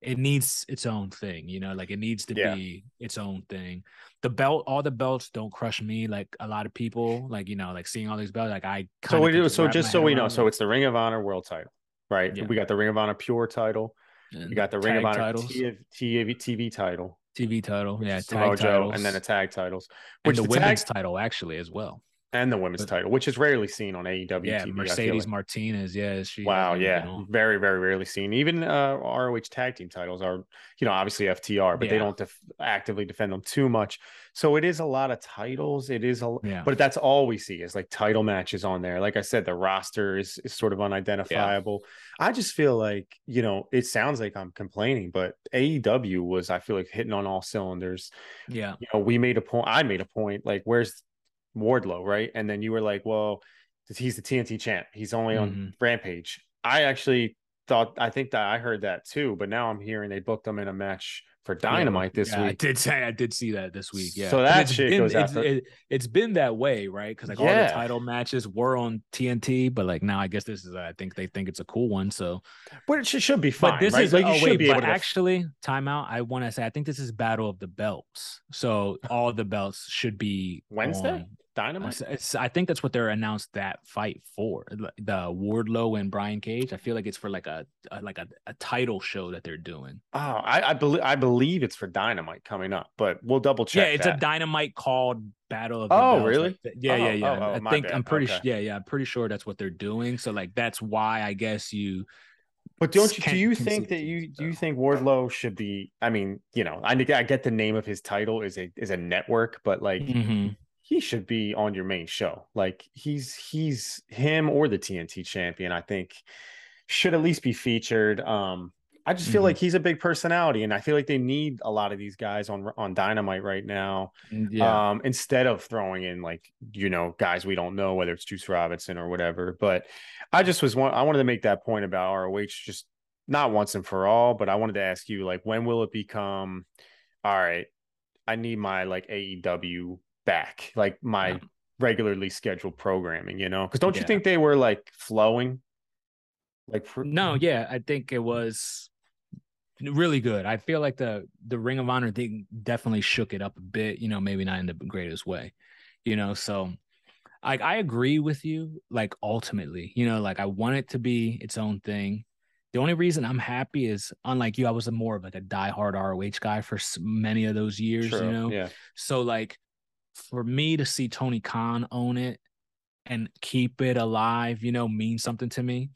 it needs its own thing, you know, like it needs to Yeah. be its own thing. The belt, all the belts don't crush me like a lot of people, like you know, like seeing all these belts, like I So we do. So just so we know, around so it's the Ring of Honor World Title, right? Yeah. We got the Ring of Honor Pure Title. And We got the Ring of Honor TV, TV, TV title, TV title, yeah, tag Samoa Joe, titles, and then the tag titles, and which the, the, women's tag title actually as well. And the women's but- title, which is rarely seen on AEW Yeah, TV. Mercedes like. Martinez, yeah, she. Wow, yeah, very, very rarely seen. Even uh, ROH tag team titles are, you know, obviously FTR, but they don't def- actively defend them too much. So it is a lot of titles. It is a, Yeah. but that's all we see is like title matches on there. Like I said, the roster is, is sort of unidentifiable. I just feel like, you know, it sounds like I'm complaining, but AEW was, I feel like, hitting on all cylinders. yeah, You know, we made a point, I made a point, like, where's Wardlow, right? And then you were like, well, he's the TNT champ. He's only on mm-hmm. Rampage. I actually thought I think that I heard that too, but now I'm hearing they booked him in a match for Dynamite this yeah, week. I did say I did see that this week. Yeah. So that shit been, goes it's, it, has been that way, right? Because like yeah. all the title matches were on TNT, but like now I guess this is I think they think it's a cool one. So, but it should, should be fine. But this right? is like, oh wait, but actually, timeout. I want to say I think this is Battle of the Belts. So all the belts should be Wednesday. On, Dynamite. It's, I think that's what they're announced that fight for. The Wardlow and Brian Cage. I feel like it's for like a, a like a, a, title show that they're doing. Oh, I, I believe I believe it's for Dynamite coming up, but we'll double check. Yeah, it's that. a Dynamite called Battle of. oh, really? Like, yeah, oh, yeah, yeah. Oh, oh, I think bad. I'm pretty. Okay. yeah, yeah. I'm pretty sure that's what they're doing. So like that's why I guess you. But don't you? Do you think that you do you think Wardlow should be? I mean, you know, I I get the name of his title is a is a network, but like. Mm-hmm he should be on your main show. Like he's he's him or the TNT champion, I think should at least be featured. Um I just feel mm-hmm. like he's a big personality and I feel like they need a lot of these guys on on Dynamite right now. Mm, yeah. Um instead of throwing in like, you know, guys we don't know whether it's Juice Robinson or whatever, but I just was one I wanted to make that point about ROH just not once and for all, but I wanted to ask you like when will it become all right, I need my like AEW back, like my yeah. regularly scheduled programming, you know? Because don't yeah. you think they were like flowing? Like for- no, yeah, I think it was really good. I feel like the the Ring of Honor thing definitely shook it up a bit, you know, maybe not in the greatest way, you know. So I I agree with you, like ultimately, you know, like I want it to be its own thing. The only reason I'm happy is, unlike you, I was a more of like a diehard ROH guy for many of those years, True. you know. Yeah. So like, for me to see Tony Khan own it and keep it alive, you know, means something to me.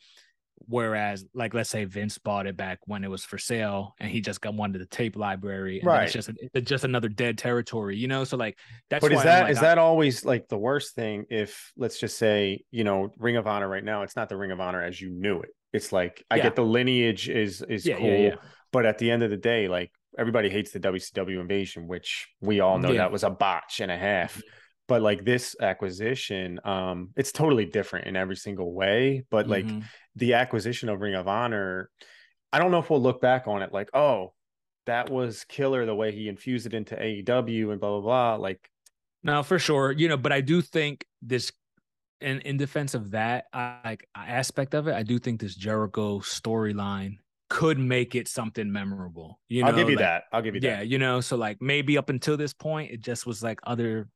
Whereas, like, let's say Vince bought it back when it was for sale, and he just got one to the tape library, right? It's just it's just another dead territory, you know. So like that's. But is that like, is I, that always like the worst thing? If let's just say, you know, Ring of Honor right now, it's not the Ring of Honor as you knew it. It's like I yeah. get the lineage is is yeah, cool, yeah, but at the end of the day, like everybody hates the WCW invasion, which we all know yeah. that was a botch and a half. But like this acquisition, um, it's totally different in every single way. But like mm-hmm. the acquisition of Ring of Honor, I don't know if we'll look back on it like, oh, that was killer the way he infused it into AEW and blah blah blah. Like, no, for sure, you know. But I do think this in in defense of that like aspect of it, I do think this Jericho storyline could make it something memorable. You know, I'll give you like, that. I'll give you yeah, that. Yeah, you know, so like maybe up until this point, it just was like other,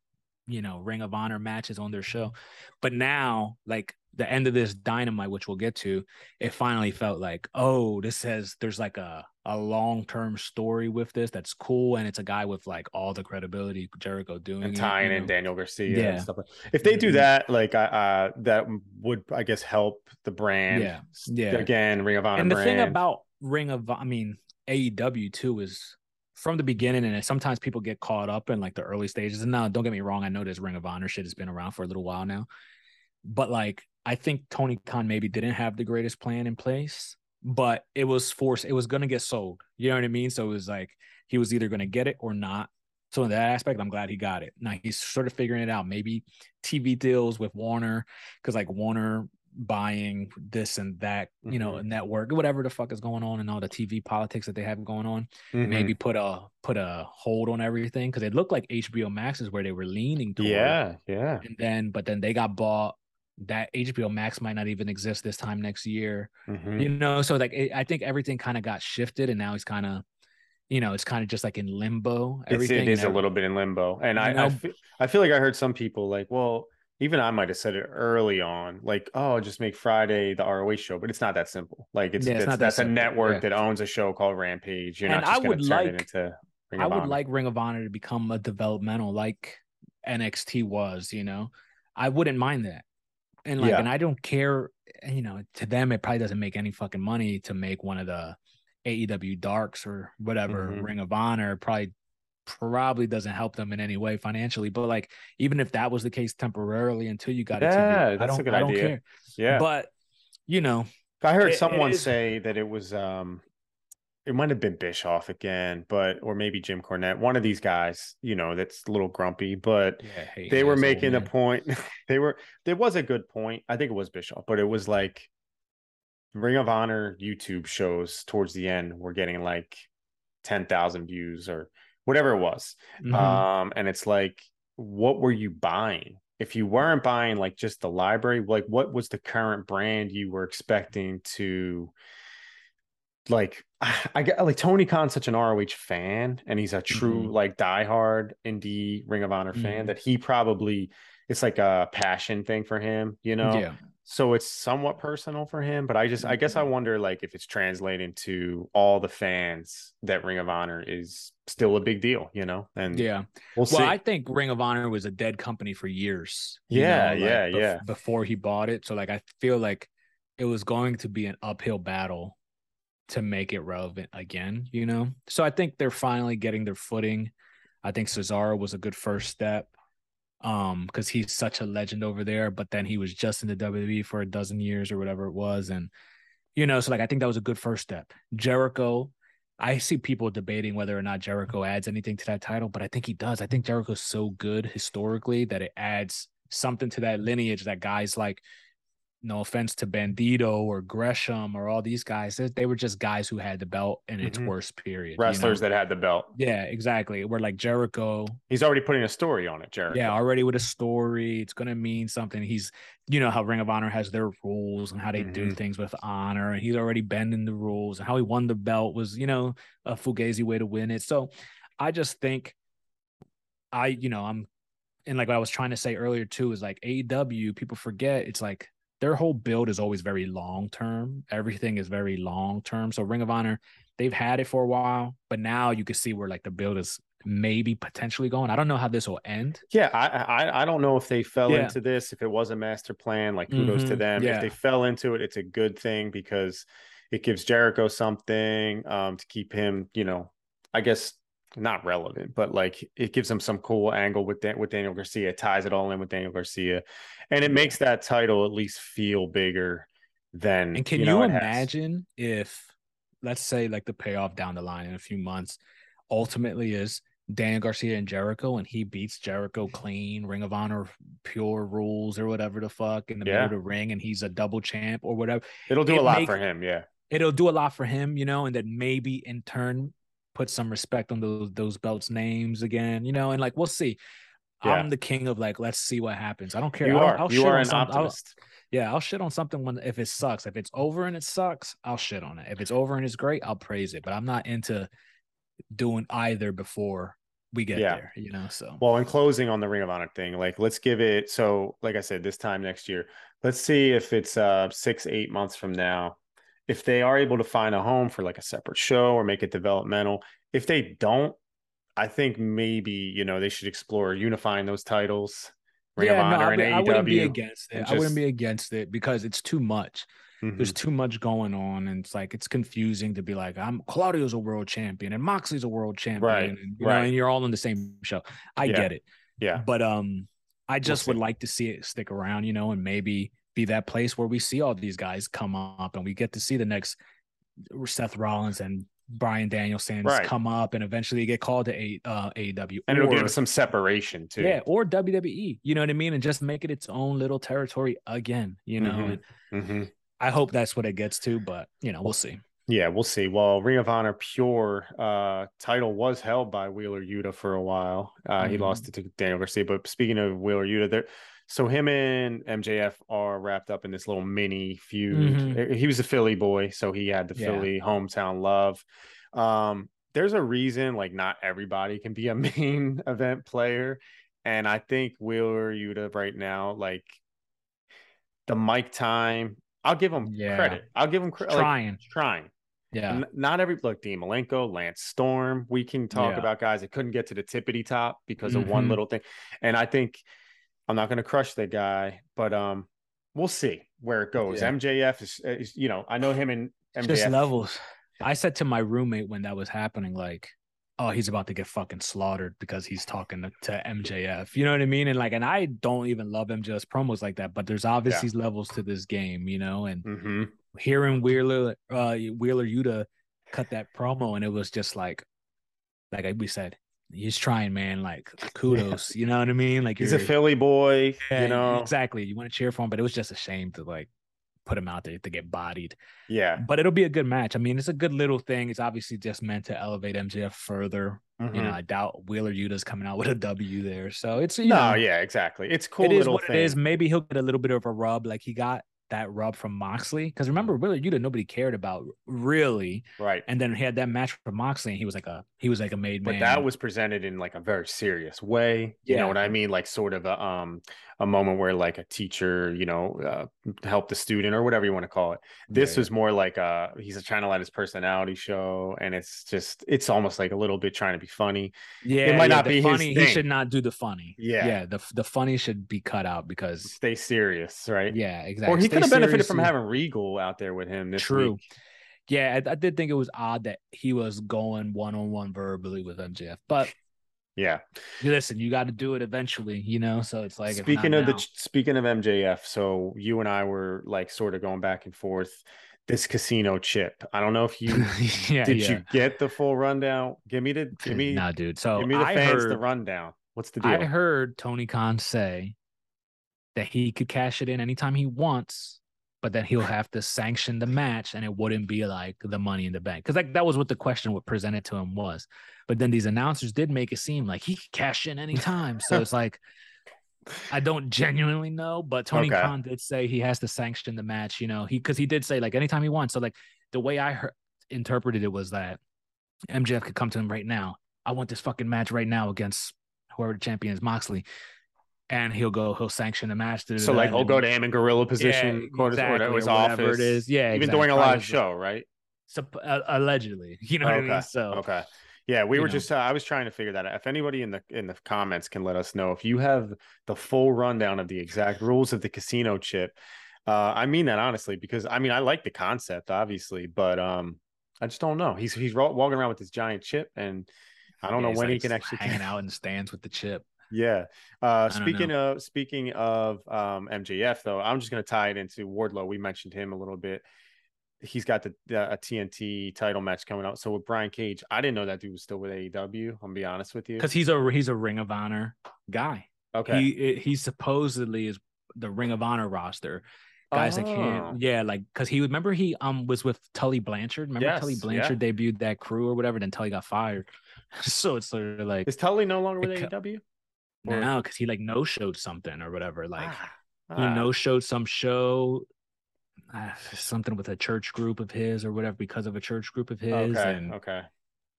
you know, Ring of Honor matches on their show. But now, like the end of this dynamite, which we'll get to, it finally felt like, oh, this says there's like a a long term story with this that's cool, and it's a guy with like all the credibility Jericho doing and tying in Daniel Garcia yeah. and stuff. Like. If they do mm-hmm. that, like uh, that would I guess help the brand. Yeah, yeah. Again, Ring of Honor. And the brand. thing about Ring of, I mean, AEW too is from the beginning, and sometimes people get caught up in like the early stages. And now, don't get me wrong, I know this Ring of Honor shit has been around for a little while now, but like I think Tony Khan maybe didn't have the greatest plan in place, but it was forced. It was gonna get sold. You know what I mean? So it was like he was either gonna get it or not. So in that aspect, I'm glad he got it. Now he's sort of figuring it out. Maybe TV deals with Warner, because like Warner buying this and that, you know, mm-hmm. network, whatever the fuck is going on and all the TV politics that they have going on. Mm-hmm. Maybe put a put a hold on everything because it looked like HBO Max is where they were leaning toward. Yeah, yeah. And then, but then they got bought. That HBO Max might not even exist this time next year. Mm-hmm. You know, so like it, I think everything kind of got shifted, and now he's kind of you know, it's kind of just like in limbo. Everything it's, it is a little bit in limbo, and I, know, I, feel, I feel like I heard some people like, well, even I might have said it early on, like, oh, just make Friday the ROH show, but it's not that simple. Like it's, yeah, it's, it's that's that a network yeah. that owns a show called Rampage. You're and not just going to turn like, it into Ring I would Honor. like Ring of Honor to become a developmental like NXT was, you know. I wouldn't mind that. And like, yeah. and I don't care, you know, to them it probably doesn't make any fucking money to make one of the AEW Darks or whatever mm-hmm. Ring of Honor probably probably doesn't help them in any way financially. But like, even if that was the case temporarily until you got yeah, it, a good I idea. Care. Yeah, but you know, I heard it, someone it say that it was um it might have been Bischoff again, but or maybe Jim Cornette, one of these guys, you know, that's a little grumpy, but yeah, they were making the point. they were there was a good point. I think it was Bischoff, but it was like Ring of Honor YouTube shows towards the end were getting like 10,000 views or whatever it was. Mm-hmm. Um, and it's like, what were you buying? If you weren't buying like just the library, like what was the current brand you were expecting to like I get like Tony Khan's such an ROH fan and he's a true mm-hmm. like diehard indie Ring of Honor fan mm-hmm. that he probably it's like a passion thing for him, you know. Yeah. So it's somewhat personal for him, but I just I guess I mm-hmm. wonder like if it's translating to all the fans that Ring of Honor is still a big deal, you know. And yeah, we'll, well I think Ring of Honor was a dead company for years. Yeah, know, like yeah, bef- yeah. Before he bought it, so like I feel like it was going to be an uphill battle to make it relevant again, you know? So I think they're finally getting their footing. I think Cesaro was a good first step um because he's such a legend over there but then he was just in the WWE for a dozen years or whatever it was and you know so like I think that was a good first step Jericho I see people debating whether or not Jericho adds anything to that title but I think he does I think Jericho's so good historically that it adds something to that lineage that guys like no offense to Bandito or Gresham or all these guys, they were just guys who had the belt in its mm-hmm. worst period. Wrestlers you know? that had the belt. Yeah, exactly. We're like Jericho. He's already putting a story on it, Jericho. Yeah, already with a story. It's gonna mean something. He's, you know, how Ring of Honor has their rules and how they mm-hmm. do things with honor, and he's already bending the rules. And how he won the belt was, you know, a fugazi way to win it. So, I just think, I, you know, I'm and like what I was trying to say earlier too is like AEW, people forget it's like their whole build is always very long term. Everything is very long term. So Ring of Honor, they've had it for a while, but now you can see where like the build is maybe potentially going. I don't know how this will end. Yeah, I I, I don't know if they fell yeah. into this, if it was a master plan. Like kudos mm-hmm. to them. Yeah. If they fell into it, it's a good thing because it gives Jericho something um, to keep him, you know, I guess not relevant, but like it gives him some cool angle with Dan- with Daniel Garcia, ties it all in with Daniel Garcia, and it makes that title at least feel bigger than. And can you, know, you imagine if, let's say, like the payoff down the line in a few months, ultimately is Dan Garcia and Jericho, and he beats Jericho clean, Ring of Honor, pure rules or whatever the fuck in the yeah. middle of the ring, and he's a double champ or whatever. It'll do it a lot make, for him, yeah. It'll do a lot for him, you know, and then maybe in turn put some respect on those those belts names again, you know, and like we'll see. Yeah. I'm the king of like, let's see what happens. I don't care. You I'll, are. I'll you are an optimist. I'll, yeah, I'll shit on something when if it sucks. If it's over and it sucks, I'll shit on it. If it's over and it's great, I'll praise it. But I'm not into doing either before we get yeah. there, you know. So well, in closing on the Ring of Honor thing, like let's give it so like I said, this time next year, let's see if it's uh six, eight months from now. If they are able to find a home for like a separate show or make it developmental, if they don't, I think maybe you know they should explore unifying those titles. Ring yeah, no, I, I, wouldn't be against it. Just... I wouldn't be against it because it's too much. Mm-hmm. There's too much going on, and it's like it's confusing to be like, I'm Claudio's a world champion and Moxley's a world champion, right? And, you right. know, and you're all on the same show. I yeah. get it. Yeah, but um, I just we'll would like to see it stick around, you know, and maybe be that place where we see all these guys come up and we get to see the next Seth Rollins and Bryan Danielson right. come up and eventually get called to a, uh, AEW. And it'll give some separation too. Yeah, or WWE. You know what I mean? And just make it its own little territory again. You know, mm-hmm. Mm-hmm. I hope that's what it gets to, but you know, we'll see. Yeah, we'll see. Well, Ring of Honor Pure uh, title was held by Wheeler Yuta for a while. Uh, mm-hmm. He lost it to Daniel Garcia. But speaking of Wheeler Yuta, there so him and MJF are wrapped up in this little mini feud. Mm-hmm. He was a Philly boy, so he had the yeah. Philly hometown love. Um, there's a reason like not everybody can be a main event player, and I think Wheeler Yuta right now, like the mic time, I'll give him yeah. credit. I'll give him credit. Trying, like, trying. Yeah. not every look, Dean Malenko, Lance Storm. We can talk yeah. about guys that couldn't get to the tippity top because mm-hmm. of one mm-hmm. little thing. And I think I'm not going to crush the guy, but um, we'll see where it goes. Yeah. MJF is, is, you know, I know him and MJF. Just levels. I said to my roommate when that was happening, like, oh, he's about to get fucking slaughtered because he's talking to, to MJF. You know what I mean? And like, and I don't even love MJF's promos like that, but there's obviously yeah. levels to this game, you know. And mm-hmm. hearing Wheeler, uh, Wheeler Yuta cut that promo, and it was just like, like we said, he's trying, man. Like kudos, yeah. you know what I mean? Like he's a Philly boy, yeah, you know exactly. You want to cheer for him, but it was just a shame to like put him out there to get bodied. Yeah, but it'll be a good match. I mean, it's a good little thing. It's obviously just meant to elevate MJF further. Mm-hmm. You know, mm-hmm. I doubt Wheeler Yuta's coming out with a W there, so it's you no, know, yeah, exactly. It's cool. It is what thing. it is. Maybe he'll get a little bit of a rub, like he got that rub from Moxley. Because remember, Wheeler Yuta, nobody cared about really. Right. And then he had that match with Moxley, and he was like a he was like a made but man. But that was presented in like a very serious way. You yeah. know what I mean? Like sort of a um a moment where like a teacher, you know, uh, helped the student or whatever you want to call it. This yeah. was more like uh he's trying to let his personality show, and it's just it's almost like a little bit trying to be funny. Yeah, it might yeah, not be funny. He should not do the funny. Yeah, yeah. The the funny should be cut out because stay serious, right? Yeah, exactly. Or he could have benefited from having Regal out there with him. True. Week. Yeah, I, I did think it was odd that he was going one on one verbally with MJF, but yeah. Listen, you got to do it eventually, you know. So it's like speaking of now. the speaking of MJF, so you and I were like sort of going back and forth. This casino chip. I don't know if you yeah, did yeah. you get the full rundown. Give me the give me nah, dude. So give me the I fans heard, the rundown. What's the deal? I heard Tony Khan say that he could cash it in anytime he wants but then he'll have to sanction the match and it wouldn't be like the money in the bank. Because like that was what the question what presented to him was. But then these announcers did make it seem like he could cash in anytime. So it's like i don't genuinely know but tony okay. khan did say he has to sanction the match you know he because he did say like anytime he wants. So like the way i heard, interpreted it was that mjf could come to him right now. I want this fucking match right now against whoever the champion is moxley and he'll go, he'll sanction the match. So like he'll go to him in gorilla position, yeah, exactly, or his office. it is. Yeah, even exactly. during a live show, right? So, uh, allegedly, you know okay. what I mean. So okay, yeah, we were know. just uh, I was trying to figure that out. If anybody in the in the comments can let us know if you have the full rundown of the exact rules of the casino chip. Uh, I mean that honestly because I mean I like the concept obviously, but um, I just don't know. He's he's walking around with this giant chip, and I don't yeah, know when like he can actually hanging out in the stands with the chip. Yeah. Uh, speaking of speaking of um, MJF though, I'm just going to tie it into Wardlow. We mentioned him a little bit. He's got the uh, a TNT title match coming up. So with Brian Cage, I didn't know that dude was still with AEW. I'm gonna be honest with you, because he's a he's a Ring of Honor guy. Okay. He he supposedly is the Ring of Honor roster. Guys oh. like him, yeah, like because he remember he um was with Tully Blanchard. Remember yes, Tully Blanchard yeah. debuted that crew or whatever. Then Tully got fired. so it's sort of like is Tully no longer with AEW? Or... No, because he like no showed something or whatever. Like ah, he ah. no showed some show, uh, something with a church group of his or whatever because of a church group of his. Okay. And, okay.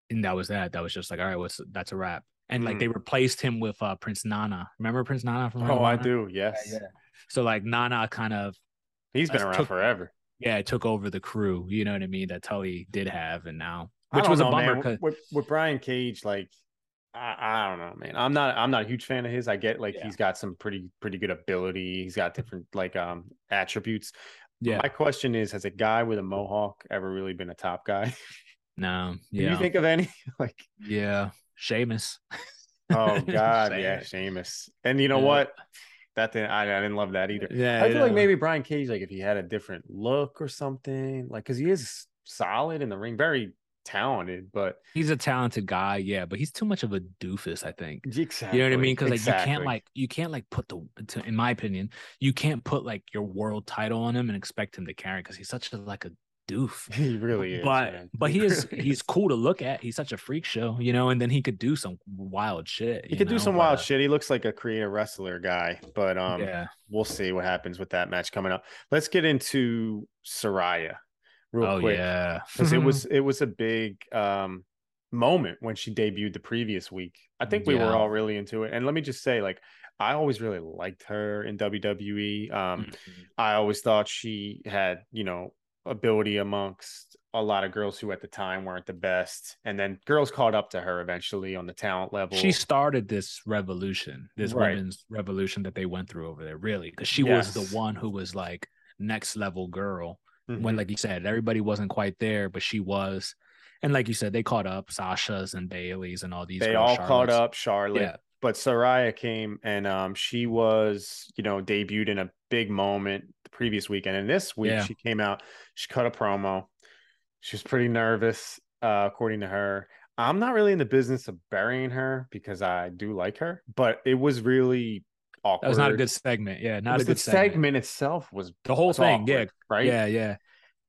And that was that. That was just like, all right, what's that's a wrap. And mm. like they mm. replaced him with uh Prince Nana. Remember Prince Nana from? Oh, I do. Yes. Yeah, yeah. So like Nana kind of. He's been around took, forever. Yeah, it took over the crew. You know what I mean? That Tully did have, and now which was know, a bummer. With, with Brian Cage, like I, I, don't know, man. I'm not I'm not a huge fan of his. I get like yeah. he's got some pretty pretty good ability. He's got different like um attributes. Yeah. My question is, has a guy with a mohawk ever really been a top guy? No. Yeah. Can you think of any? like yeah, Sheamus. oh God, yeah, Sheamus. And you know yeah. what? That didn't I, I, didn't love that either. Yeah. I feel like maybe Brian Cage, like if he had a different look or something, like because he is solid in the ring, very talented, but he's a talented guy, yeah. But he's too much of a doofus, I think. Exactly. You know what I mean? Because like exactly. you can't like you can't like put the, to, in my opinion, you can't put like your world title on him and expect him to carry because he's such a like a doof. He really is. But man. but he is he's cool to look at. He's such a freak show, you know. And then he could do some wild shit. He could know? do some wild shit. He looks like a creative wrestler guy. But um, yeah, we'll see what happens with that match coming up. Let's get into Saraya real oh, quick. Yeah. Because it was it was a big um moment when she debuted the previous week. I think we yeah. were all really into it. And let me just say, like, I always really liked her in WWE. Um, mm-hmm. I always thought she had, you know, ability amongst a lot of girls who at the time weren't the best. And then girls caught up to her eventually on the talent level. She started this revolution, this right. women's revolution that they went through over there, really, because she yes. was the one who was like next level girl mm-hmm. when, like you said, everybody wasn't quite there, but she was. And like you said, they caught up Sasha's and Bailey's and all these. They all Charlotte's. caught up Charlotte. Yeah. But Saraya came and um, she was, you know, debuted in a big moment the previous weekend. And this week yeah. she came out, she cut a promo. She was pretty nervous. uh, according to her. I'm not really in the business of burying her because I do like her, but it was really awkward. That was not a good segment. Yeah, not a good segment. segment itself was The whole was thing, yeah, right? yeah, yeah.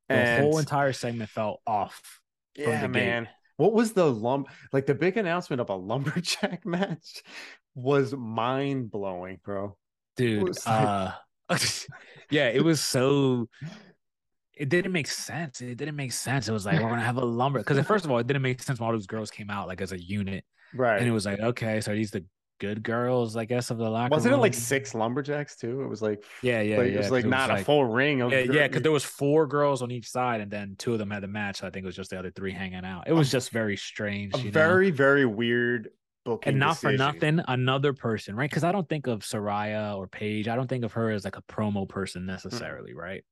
The and whole entire segment felt off. yeah, gate. man. What was the lump like the big announcement of a lumberjack match was mind blowing, bro. dude. Uh, yeah, it was so. It didn't make sense. It didn't make sense. It was like we're gonna have a lumber because first of all, it didn't make sense when all those girls came out like as a unit, Right. and it was like, okay, so are these the good girls, I guess, of the locker Wasn't it like six lumberjacks too? It was like Yeah, yeah, like, yeah. it was like not a full ring of Yeah, yeah, because there was four girls on each side, and then two of them had the match. So I think it was just the other three hanging out. It was just very strange. you know? very very weird booking and not for nothing, another person, right? Because I don't think of Saraya or Paige. I don't think of her as like a promo person necessarily, right?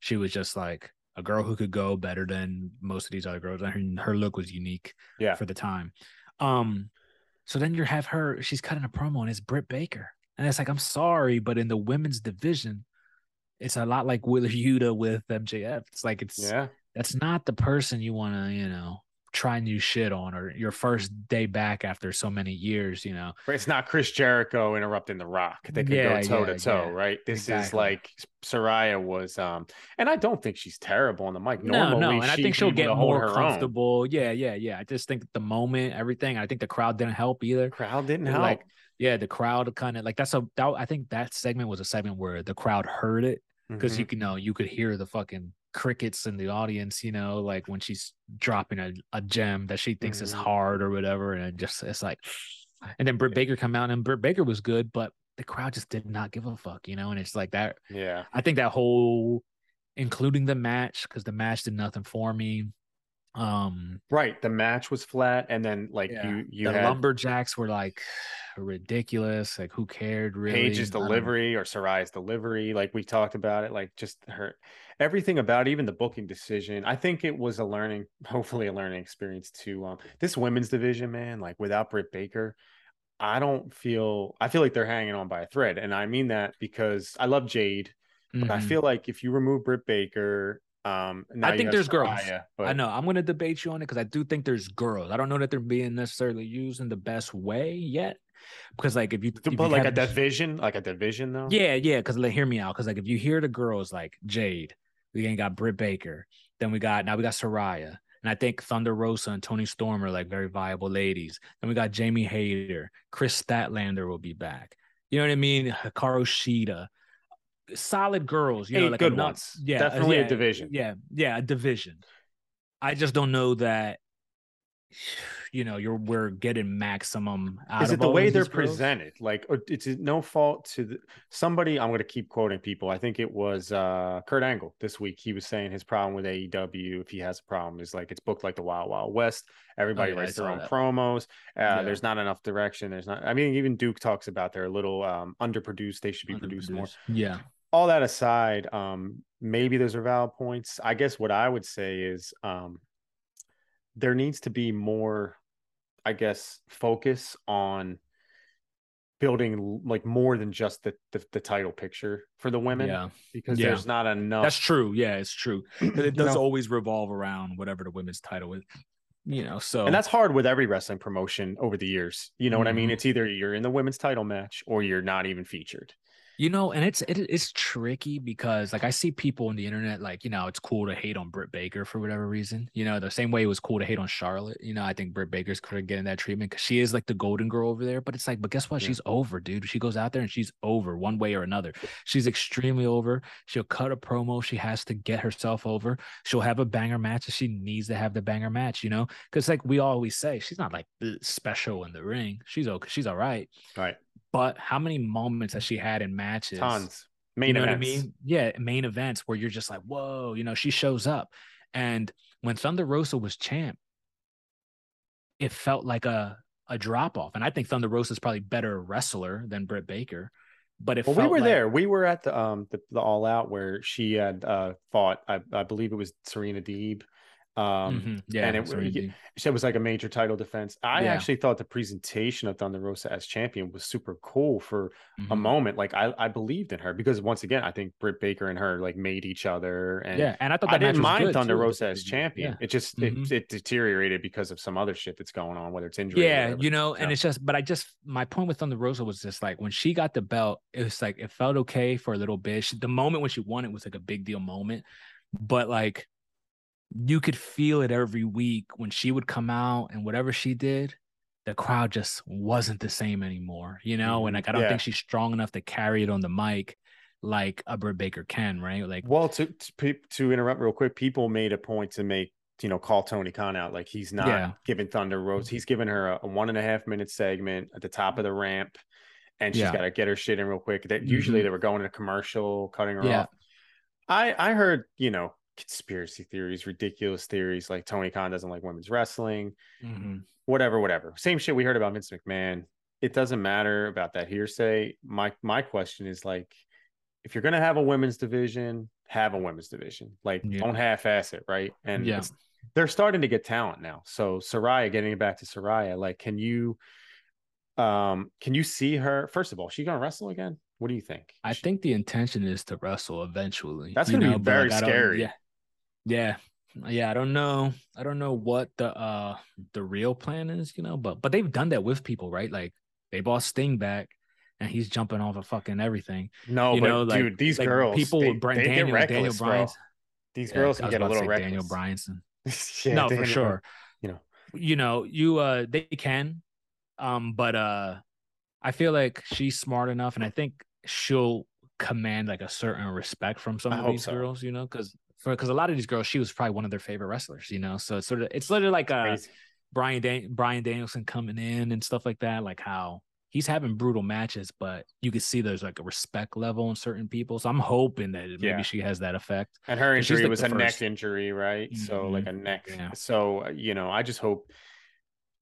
She was just like a girl who could go better than most of these other girls, and her, her look was unique Yeah. for the time. Um, so then you have her. She's cutting a promo, and it's Britt Baker, and it's like, I'm sorry, but in the women's division, it's a lot like Wheeler Yuta with MJF. It's like it's Yeah. that's not the person you want to, you know, try new shit on or your first day back after so many years, you know. It's not Chris Jericho interrupting The Rock. They could Yeah, go toe yeah, to toe, yeah. right? This is like Saraya was, um, and I don't think she's terrible on the mic. No, Normally, no, and I think she'll get more her own. comfortable. Yeah, yeah, yeah. I just think the moment, everything. I think the crowd didn't help either. Crowd didn't help. Like, yeah, the crowd kind of like that's a. That, I think that segment was a segment where the crowd heard it because Mhm. you can know you could hear the fucking crickets in the audience. You know, like when she's dropping a, a gem that she thinks is Mhm. hard or whatever, and it just it's like, and then Britt Baker come out and Britt Baker was good, but the crowd just did not give a fuck. You know, and it's like that. yeah, I think that whole, including the match, because the match did nothing for me. Um, right. The match was flat, and then like yeah, you, you the had lumberjacks were like ridiculous. Like, who cared really? Paige's delivery or Saraya's delivery, like we talked about it, like just her everything about even the booking decision. I think it was a learning, hopefully a learning experience to um this women's division, man. Like without Britt Baker, I don't feel I feel like they're hanging on by a thread, and I mean that because I love Jade, but I Mhm. feel like if you remove Britt Baker, um, I think have there's girls. But I know. I'm going to debate you on it because I do think there's girls. I don't know that they're being necessarily used in the best way yet. Because like if you, if but you like a division, like a division though. Yeah, yeah. Because like, hear me out. Because like, if you hear the girls like Jade, we ain't got Britt Baker. Then we got now we got Saraya, and I think Thunder Rosa and Toni Storm are like very viable ladies. Then we got Jamie Hayter, Kris Statlander will be back. You know what I mean? Hikaru Shida, solid girls. You know, like good ones. Yeah, Definitely a division. Yeah, yeah, a division. I just don't know that. You know, you're we're getting maximum out is of it the way they're presented? Like it's no fault to the, somebody i'm going to keep quoting people. I think it was uh kurt angle this week. He was saying his problem with aew if he has a problem is like it's booked like the wild wild west. Everybody Oh, yeah, writes their own that. promos. Uh Yeah. there's not enough direction. There's not i mean even duke talks about they're a little um underproduced. They should be produced more. Yeah. all that aside, um, maybe those are valid points. I guess what I would say is um, there needs to be more, I guess, focus on building like more than just the the, the title picture for the women Yeah. because Yeah. there's not enough. That's true. Yeah, it's true. It does know? always revolve around whatever the women's title is. You know, so and that's hard with every wrestling promotion over the years. You know what I mean? Mhm. It's either you're in the women's title match or you're not even featured. You know, and it's it, it's tricky because like I see people on the internet like you know it's cool to hate on Britt Baker for whatever reason. You know, the same way it was cool to hate on Charlotte. You know, I think Britt Baker's could get in that treatment because she is like the golden girl over there. But it's like, but guess what? Yeah. She's over, dude. She goes out there and she's over one way or another. She's extremely over. She'll cut a promo. She has to get herself over. She'll have a banger match if she needs to have the banger match. You know, because like we always say, she's not like special in the ring. She's okay. She's all right. Right. But how many moments has she had in matches? Tons. Main you know events. what I mean? Yeah, main events where you're just like, whoa, you know, she shows up. And when Thunder Rosa was champ, it felt like a a drop off. And I think Thunder Rosa is probably better wrestler than Britt Baker. But if Well, we were like- there. We were at the um the, the all out where she had uh fought. I, I believe it was Serena Deeb. Um, Mm-hmm. Yeah, and it, that's what he it, it was like a major title defense. I Yeah. actually thought the presentation of Thunder Rosa as champion was super cool for a Mhm. moment. Like I, I believed in her because once again, I think Britt Baker and her like made each other. And Yeah, and I thought I didn't mind Thunder too, Rosa as champion. Yeah. It just Mhm. it, it deteriorated because of some other shit that's going on, whether it's injury. Yeah, you know, and it's just, but I just, my point with Thunder Rosa was just like when she got the belt, it was like it felt okay for a little bit. She, the moment when she won it was like a big deal moment, but like you could feel it every week when she would come out and whatever she did, the crowd just wasn't the same anymore, you know. And Mhm. like I don't Yeah. think she's strong enough to carry it on the mic like a Britt Baker can, right? Like, Well, to, to to interrupt real quick, people made a point to make you know call Tony Khan out like he's not Yeah. giving Thunder Rose. He's giving her a, a one and a half minute segment at the top of the ramp, and she's Yeah. got to get her shit in real quick. That usually Mhm. they were going to commercial, cutting her Yeah. off. I I heard you know conspiracy theories, ridiculous theories like Tony Khan doesn't like women's wrestling, mhm. whatever, whatever. Same shit we heard about Vince McMahon. It doesn't matter about that hearsay. My my question is like, if you're gonna have a women's division, have a women's division. Like, Yeah. don't half-ass it, right? And Yeah. they're starting to get talent now. So Saraya, getting it back to Saraya, like, can you, um, can you see her? First of all, she gonna wrestle again? What do you think? I She- think the intention is to wrestle eventually. That's gonna be know, but, very don't- scary. Yeah, yeah, yeah. I don't know. I don't know what the uh the real plan is. You know, but but they've done that with people, right? Like they bought Sting back, and he's jumping off of fucking everything. no, you but know, like dude, these like girls, people they, with Daniel, get Daniel reckless, bro. Bryan. These girls I can get a little reckless. Daniel Bryanson. Yeah, no, for sure. you know. you know, you uh, they can, um, but uh, I feel like she's smart enough, and I think she'll command like a certain respect from some I of these so. girls, you know, because for because a lot of these girls, she was probably one of their favorite wrestlers, you know. So it's sort of it's literally like uh Crazy. Brian Dan- Bryan Danielson coming in and stuff like that, like how he's having brutal matches, but you can see there's like a respect level in certain people. So I'm hoping that maybe Yeah. she has that effect. And her injury like, was a neck injury, right? So like a neck. Yeah. So uh, you know, I just hope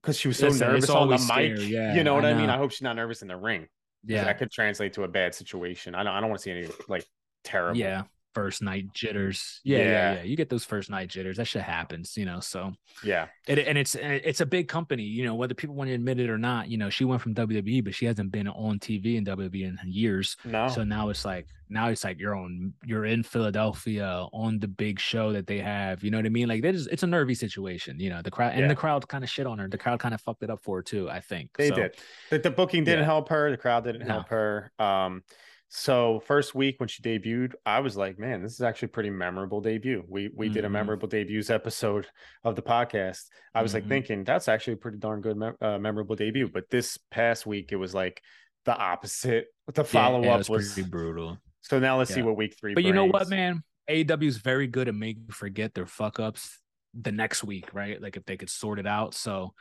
because she was so Listen, nervous on the always mic. scary. Yeah, you know what I I, mean? I hope she's not nervous in the ring. Yeah, that could translate to a bad situation. I don't. I don't want to see any like terrible. yeah. First night jitters. Yeah, yeah, Yeah. yeah, You get those first night jitters. That shit happens, you know. So yeah, it, and it's it's a big company, you know, whether people want to admit it or not. You know, she went from WWE, but she hasn't been on TV in WWE in years. no, So now it's like now it's like you're on you're in Philadelphia on the big show that they have. You know what I mean? Like that is it's a nervy situation. You know, the crowd Yeah. and the crowd kind of shit on her. The crowd kind of fucked it up for her too. I think they So, did. The, the booking didn't Yeah. help her. The crowd didn't No. help her. Um, so first week when she debuted, I was like, man, this is actually a pretty memorable debut. We we did a Mhm. memorable debuts episode of the podcast. I was like Mhm. thinking that's actually a pretty darn good mem- uh, memorable debut. But this past week it was like the opposite. The Yeah, follow yeah, up was was, pretty brutal. so now let's see what week three. But you know what, man? AEW is very good at making you forget their fuck ups the next week, right? Like if they could sort it out. So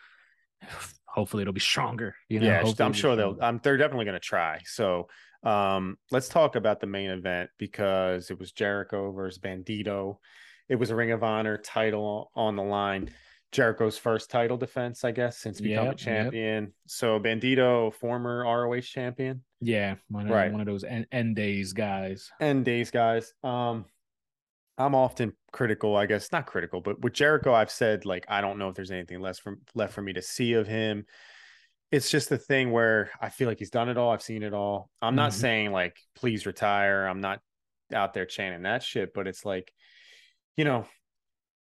hopefully it'll be stronger. You know, yeah, hopefully I'm sure they'll. Um, they're definitely going to try. So, um, let's talk about the main event because it was Jericho versus Bandito. It was a Ring of Honor title on the line. Jericho's first title defense, I guess, since becoming Yep, yep. champion. So Bandito, former ROH champion, Yeah, one of, Right. one of those end, end days guys. End days guys. Um, I'm often critical, I guess, not critical, but with Jericho, I've said like I don't know if there's anything less from left for me to see of him. It's just the thing where I feel like he's done it all. I've seen it all. I'm not Mhm. saying like please retire. I'm not out there chanting that shit, but it's like, you know,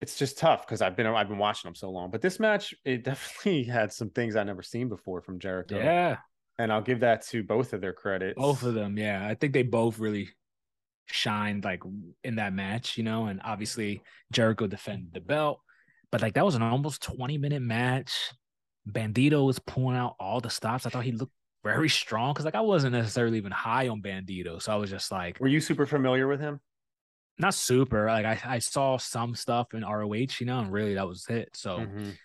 it's just tough because I've been I've been watching him so long. But this match, it definitely had some things I've never seen before from Jericho. Yeah, And I'll give that to both of their credits. both of them. Yeah, I think they both really shined like in that match, you know. And obviously Jericho defended the belt, but like that was an almost 20 minute match. Bandito was pulling out all the stops. I thought he looked very strong because like I wasn't necessarily even high on Bandito, so I was just like Were you super familiar with him? not super. Like I, I saw some stuff in ROH, you know, and really that was it. So Mhm.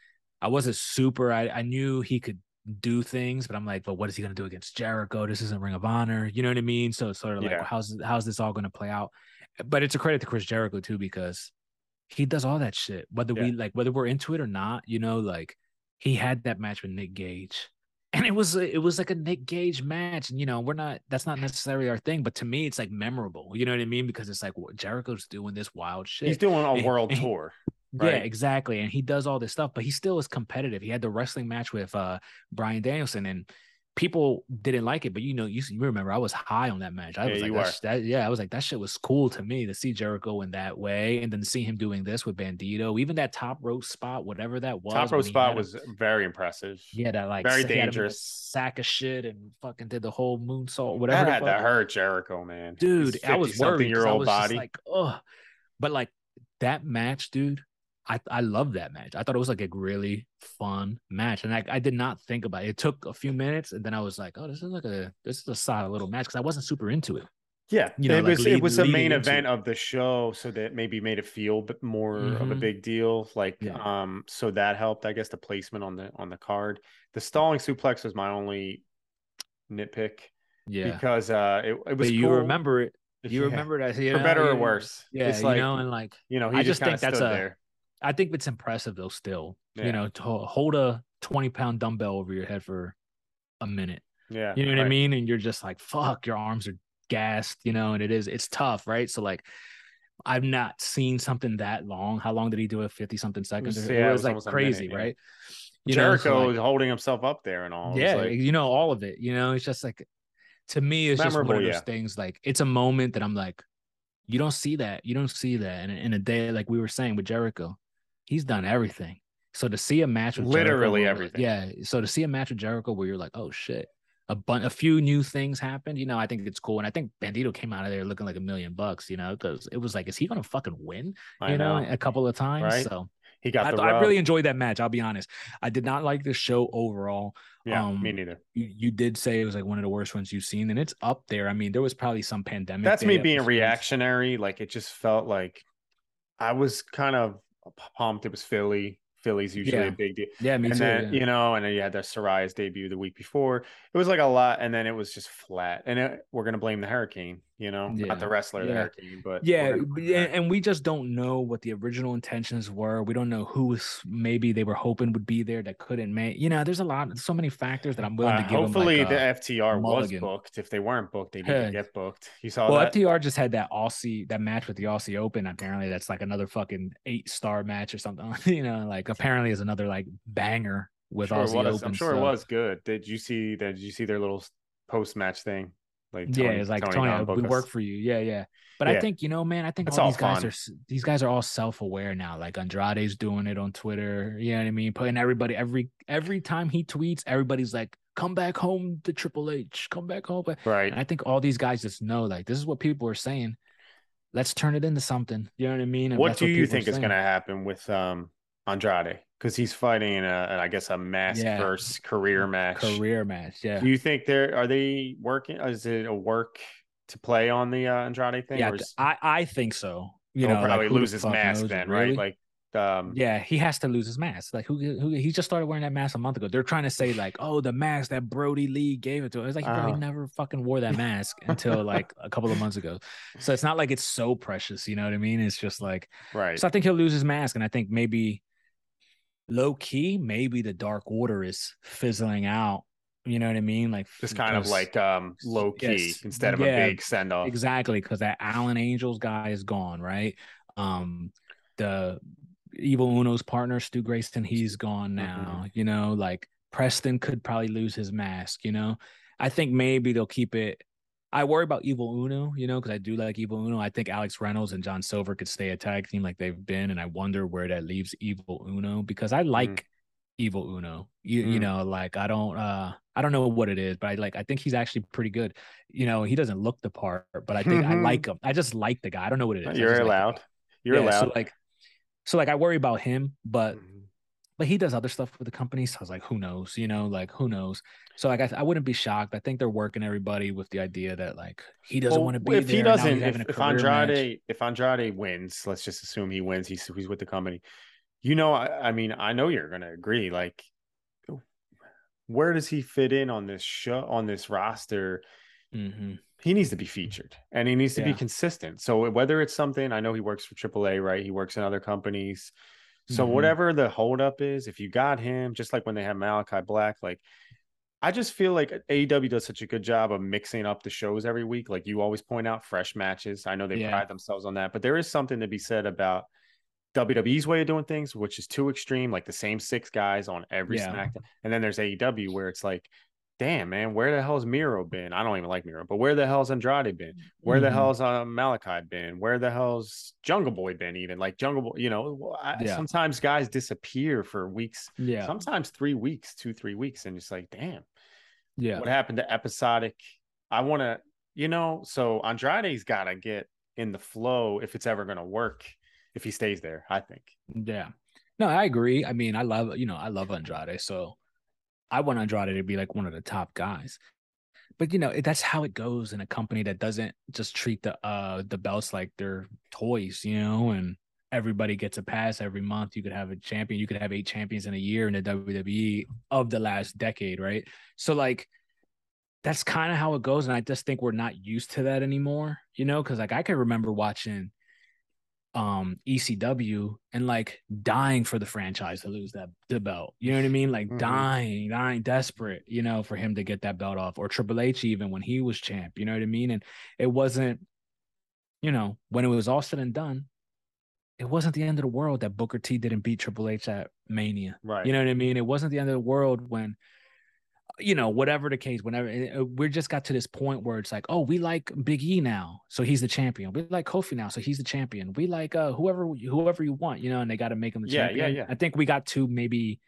I wasn't super. I, I knew he could do things, but I'm like, but what is he gonna do against Jericho? This isn't Ring of Honor, you know what I mean? So it's sort of like, Yeah. how's how's this all gonna play out? But it's a credit to Chris Jericho too because he does all that shit, whether we like whether we're into it or not. You know, like he had that match with Nick Gage, and it was it was like a Nick Gage match, and you know, we're not that's not necessarily our thing, but to me, it's like memorable. You know what I mean? Because it's like what Jericho's doing this wild shit. He's doing a And- world and he- tour. Yeah, exactly. And he does all this stuff, but he still is competitive. He had the wrestling match with uh Bryan Danielson, and people didn't like it. But you know, you, you remember I was high on that match. I Yeah, was like, that, that, yeah, I was like, that shit was cool to me to see Jericho in that way, and then see him doing this with Bandito, even that top rope spot, whatever that was. Top row spot was very impressive. yeah, that like very he had him in a dangerous. sack of shit and fucking did the whole moonsault, whatever. That had to hurt Jericho, man. dude i was 50-something worried year I old body. like oh but like that match dude i i love that match i thought it was like a really fun match and i, I did not think about it it took a few minutes and then i was like oh this is like a this is a solid little match because i wasn't super into it Yeah, you know, it like was lead- it was a main event it. of the show, so that maybe made it feel bit more of a Mhm. big deal. Like, Yeah. um, so that helped, I guess, the placement on the on the card. The stalling suplex was my only nitpick yeah because uh, it, it was. but you remember it you Yeah. remember that you for know, better or worse. yeah it's like you know and like you know he I just, just think that's a- there. I think it's impressive though still Yeah. you know to hold a 20 pound dumbbell over your head for a minute Yeah, You know what I mean? And you're just like, fuck, your arms are gassed, you know, and it is, it's tough, right? So, like, I've not seen something that long. How long did he do it? 50 something seconds? was- It yeah, it was, was like crazy, minute, yeah. right? You know, so, Jericho like, holding himself up there and all. It yeah, like- you know, all of it. You know, it's just like, to me, it's just one of those yeah. things. Like, it's a moment that I'm like, you don't see that. You don't see that. And in a day, like we were saying with Jericho, he's done everything. So to see a match with Literally where, everything. yeah. So to see a match with Jericho where you're like, oh shit, a bun- a few new things happened. You know, I think it's cool, and I think Bandito came out of there looking like a million bucks. You know, because it was like, is he gonna fucking win? I you know, know. a couple of times. Right. So he got I, the I really enjoyed that match. I'll be honest. I did not like the show overall. yeah, um, me neither. You, you did say it was like one of the worst ones you've seen, and it's up there. I mean, there was probably some pandemic. That's me being episodes. reactionary. Like it just felt like I was kind of pumped. It was Philly. Philly's usually Yeah. a big deal. Yeah, me and too. then yeah. you know, and then you had the Saraya's debut the week before. It was like a lot, and then it was just flat. And it, we're gonna blame the hurricane, you know, Yeah. not the wrestler, Yeah. but Yeah, we're gonna b- blame yeah, and we just don't know what the original intentions were. We don't know who was maybe they were hoping would be there that couldn't make. You know, there's a lot, so many factors that I'm willing Uh, to give. hopefully like, the FTR mulligan. was booked. If they weren't booked, they didn't get booked. You saw well, that? FTR just had that Aussie that match with the Aussie Open. Apparently, that's like another fucking eight star match or something. you know, like apparently is another like banger with sure Aussie. Open. I'm sure it was good. Did you see that? Did you see their little post match thing? Like yeah, it's like Tony Tony, we work for you. Yeah, yeah. But I think you know, man. I think all all these guys are these guys are all self aware now. Like Andrade's doing it on Twitter. You know what I mean? Putting everybody every every time he tweets, everybody's like, "Come back home to Triple H. Come back home." Right. and I think all these guys just know like this is what people are saying. Let's turn it into something. You know what I mean? And what do you think is going to happen with um Andrade? Because he's fighting in a, I guess, a mask Yeah. versus career match. career match? Yeah. Do you think they're are they working? Is it a work to play on the uh, Andrade thing? Yeah, or is, I I think so. You know, like, probably the lose his mask knows, then, really? right? Like, um, Yeah, he has to lose his mask. Like who, who he just started wearing that mask a month ago. They're trying to say like, oh, the mask that Brodie Lee gave it to him. It's like he probably Oh. never fucking wore that mask until like a couple of months ago. So it's not like it's so precious, you know what I mean? It's just like right. so I think he'll lose his mask, and I think maybe low key, maybe the Dark Order is fizzling out. You know what I mean? Like Just kind of like um low key Yes. instead of Yeah, a big send off. Exactly, because that Alan Angels guy is gone, right? Um, the Evil Uno's partner, Stu Grayson, he's gone now. You know, like Preston could probably lose his mask. You know, I think maybe they'll keep it. I worry about Evil Uno, you know, because I do like Evil Uno. I think Alex Reynolds and John Silver could stay a tag team like they've been, and I wonder where that leaves Evil Uno because I like Evil Uno. You you Mm. know, like I don't uh I don't know what it is, but I like I think he's actually pretty good. You know, he doesn't look the part, but I think I like him. I just like the guy. I don't know what it is. You're just like allowed. You're Yeah, allowed. So like so like I worry about him, but Mhm. But he does other stuff with the company. So I was like, who knows? You know, like who knows? So like I, I wouldn't be shocked. I think they're working everybody with the idea that like he doesn't Well, want to be if there. he doesn't, if, if career match. Andrade, if Andrade wins, let's just assume he wins. He's he's with the company. You know, I, I mean, I know you're gonna agree. Like, where does he fit in on this show on this roster? Mhm. He needs to be featured, and he needs to be consistent. So whether it's something, I know he works for AAA, right? He works in other companies. So Mhm. whatever the holdup is, if you got him, just like when they have Malachi Black, like I just feel like AEW does such a good job of mixing up the shows every week. Like you always point out fresh matches. I know they Yeah. pride themselves on that, but there is something to be said about WWE's way of doing things, which is too extreme, like the same six guys on every Yeah. SmackDown. And then there's AEW where it's like, damn, man, where the hell's Miro been? I don't even like Miro, but where the hell's Andrade been? Where the Mhm. hell's uh, Malachi been? Where the hell's Jungle Boy been? Even like Jungle Boy, you know, I, Yeah. sometimes guys disappear for weeks, Yeah. sometimes three weeks, two, three weeks. And it's like, damn, Yeah. what happened to episodic? I want to, you know, so Andrade's got to get in the flow if it's ever going to work if he stays there, I think. Yeah. No, I agree. I mean, I love, you know, I love Andrade. So I want Andrade to be like one of the top guys. But you know, that's how it goes in a company that doesn't just treat the uh the belts like they're toys, you know, and everybody gets a pass every month. You could have a champion, you could have eight champions in a year in the WWE of the last decade, right? So like that's kind of how it goes. And I just think we're not used to that anymore, you know, because like I can remember watching um ECW and like dying for the franchise to lose that the belt. You know what I mean? Like Mhm. dying, dying, desperate, you know, for him to get that belt off. Or Triple H even when he was champ, you know what I mean? And it wasn't, you know, when it was all said and done, it wasn't the end of the world that Booker T didn't beat Triple H at Mania. Right. You know what I mean? It wasn't the end of the world when, you know, whatever the case, whenever uh, we just got to this point where it's like, oh, we like Big E now, so he's the champion. We like Kofi now, so he's the champion. We like uh whoever whoever you want, you know, and they got to make him the Yeah, yeah, yeah. I think we got to maybe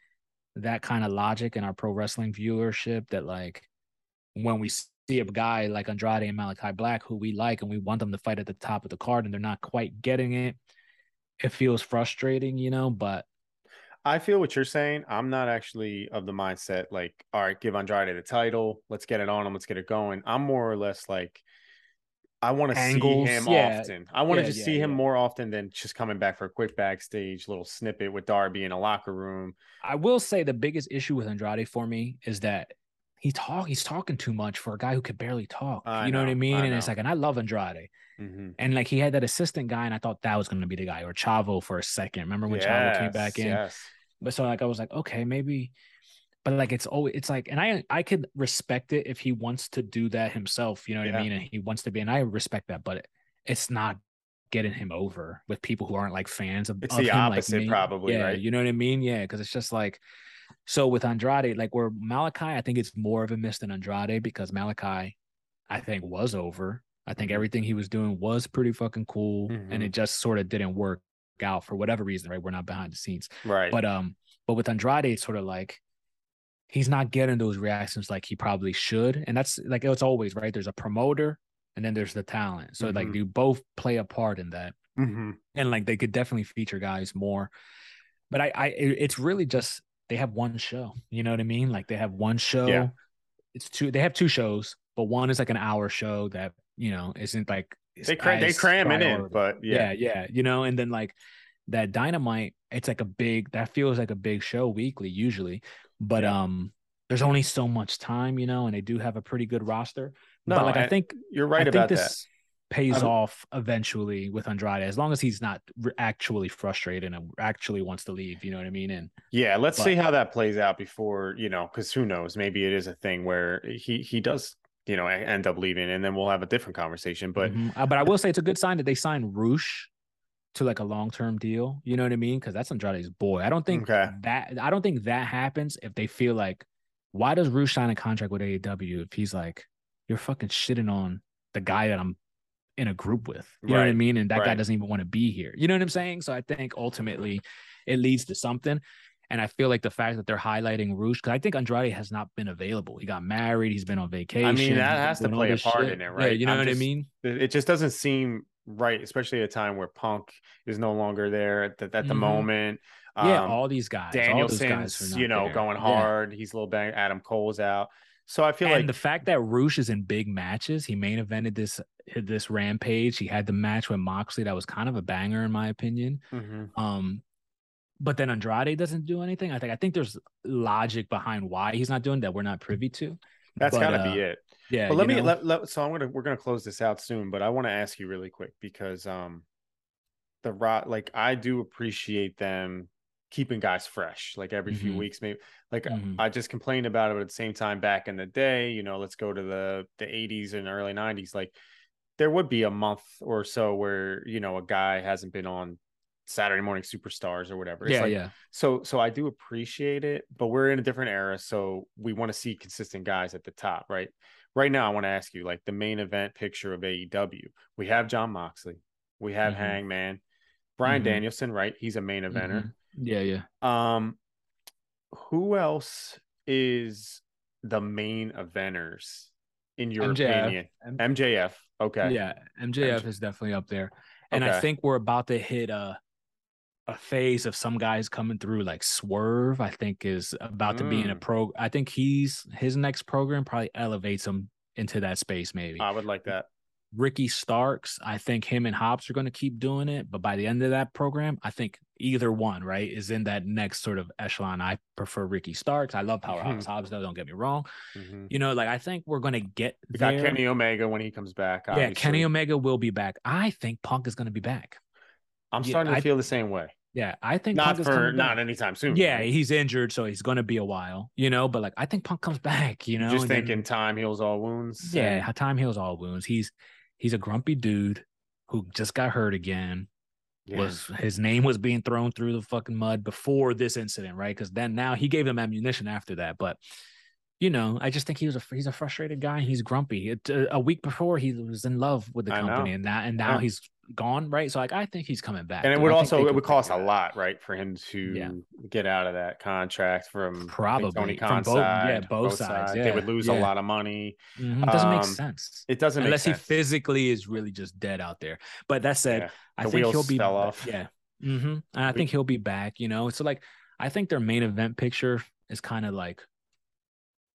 that kind of logic in our pro wrestling viewership that like when we see a guy like Andrade and Malachi Black who we like and we want them to fight at the top of the card and they're not quite getting it, it feels frustrating, you know. But I feel what you're saying. I'm not actually of the mindset like, all right, give Andrade the title. Let's get it on him. Let's get it going. I'm more or less like, I want to see him yeah. often. I want to Yeah, just yeah, see him more often than just coming back for a quick backstage little snippet with Darby in a locker room. I will say the biggest issue with Andrade for me is that he talk he's talking too much for a guy who could barely talk. I you know, what I mean? I and it's like, and I love Andrade. Mhm. And like he had that assistant guy, and I thought that was gonna be the guy, or Chavo for a second. Remember when Chavo came back in? Yes. But so like I was like, okay, maybe, but like it's always it's like, and I I could respect it if he wants to do that himself. You know what Yeah. I mean? And he wants to be, and I respect that, but it, it's not getting him over with people who aren't like fans of. It's of the him opposite, me. probably, Yeah, right? You know what I mean? Yeah, because it's just like. So with Andrade, like where Malachi, I think it's more of a miss than Andrade because Malachi, I think, was over. I think Mhm. everything he was doing was pretty fucking cool, Mhm. and it just sort of didn't work out for whatever reason. Right? We're not behind the scenes. Right. But um, but with Andrade, it's sort of like he's not getting those reactions like he probably should. And that's like it's always right. There's a promoter and then there's the talent. So like Mhm. you both play a part in that. Mhm. And like they could definitely feature guys more. But I I it's really just they have one show. You know what I mean? Like they have one show. Yeah. It's two they have two shows, but one is like an hour show that, you know, isn't like they cram, they cram it in, but yeah. yeah, yeah, you know, and then like that dynamite, it's like a big that feels like a big show weekly usually, but Yeah. um, there's only so much time, you know, and they do have a pretty good roster. No, but like I and think you're I right think about that. this pays I'm- off eventually with Andrade as long as he's not re- actually frustrated and actually wants to leave. You know what I mean? And Yeah, let's But- see how that plays out before you know, because who knows? Maybe it is a thing where he he does you know end up leaving, and then we'll have a different conversation. But Mhm. Uh, but I will say it's a good sign that they signed Rush to like a long term deal. You know what I mean? Because that's Andrade's boy. I don't think Okay. that I don't think that happens if they feel like why does Rush sign a contract with AEW if he's like you're fucking shitting on the guy that I'm in a group with. You know what I mean? And that guy doesn't even want to be here. You know what I'm saying? So I think ultimately it leads to something. And I feel like the fact that they're highlighting Rush, because I think Andrade has not been available. He got married, he's been on vacation. I mean, that has to play a part shit. in it, Yeah, right? you know I'm what just- I mean? it just doesn't seem right, especially at a time where Punk is no longer there at the, at the Mhm. moment. yeah, Um, all these guys. all those guys Danielson's, you know, there. going Yeah. hard. He's a little bang. Adam Cole's out. So I feel and like the fact that Roosh is in big matches, he main evented this this rampage. He had the match with Moxley that was kind of a banger in my opinion. Mhm. Um, but then Andrade doesn't do anything. I think I think there's logic behind why he's not doing that. We're not privy to. that's got to uh, be it. Yeah. But let me know? let, let so I'm gonna we're gonna close this out soon, but I want to ask you really quick because um the rot like I do appreciate them keeping guys fresh like every few Mhm. weeks maybe like Mhm. I just complained about it but at the same time back in the day you know let's go to the the 80s and early 90s like there would be a month or so where you know a guy hasn't been on Saturday morning superstars or whatever. It's yeah, like, yeah. So so I do appreciate it, but we're in a different era, so we want to see consistent guys at the top, right? Right now, I want to ask you, like the main event picture of AEW. We have Jon Moxley, we have Mhm. Hangman, Bryan Mhm. Danielson, right? He's a main eventer. Mhm. Yeah, yeah. Um, who else is the main eventers in your MJF. opinion? MJF. Okay. Yeah, MJF MJ is definitely up there. And I think we're about to hit a a phase of some guys coming through like Swerve, I think is about to be in a Mm. pro I think he's his next program probably elevates him into that space maybe. I would like that. Ricky Starks, I think him and Hobbs are going to keep doing it, but by the end of that program, I think either one, right, is in that next sort of echelon. I prefer Ricky Starks. I love Powerhouse Hobbs, though. Don't get me wrong. Mhm. You know, like I think we're going to get We there. got Kenny Omega when he comes back. yeah, Kenny Omega will be back. I think Punk is going to be back. I'm yeah, starting to I- feel the same way. Yeah, I think Not Punk for not anytime soon. Yeah, right? he's injured, so he's going to be a while. You know, but like I think Punk comes back. You know, just then- thinking time heals all wounds. Yeah, and- how time heals all wounds. He's he's a grumpy dude who just got hurt again. yeah. Was his name was being thrown through the fucking mud before this incident, right? Because then now he gave them ammunition after that. But you know, I just think he was a he's a frustrated guy. He's grumpy. It, uh, a week before he was in love with the company, and now and now Yeah. he's gone, right? So like I think he's coming back. and it would also it would cost a figure it out. lot, right, for him to Yeah. get out of that contract from Probably. Tony From Khan's both- yeah, side. both sides, Yeah. They would yeah, lose a lot of money. Mhm, It doesn't make Um, sense. It doesn't Unless make he physically is really just dead out there. But that said, Yeah. I think he'll be off. Yeah. hmm And I think he'll be back, you know. So like I think their main event picture is kind of like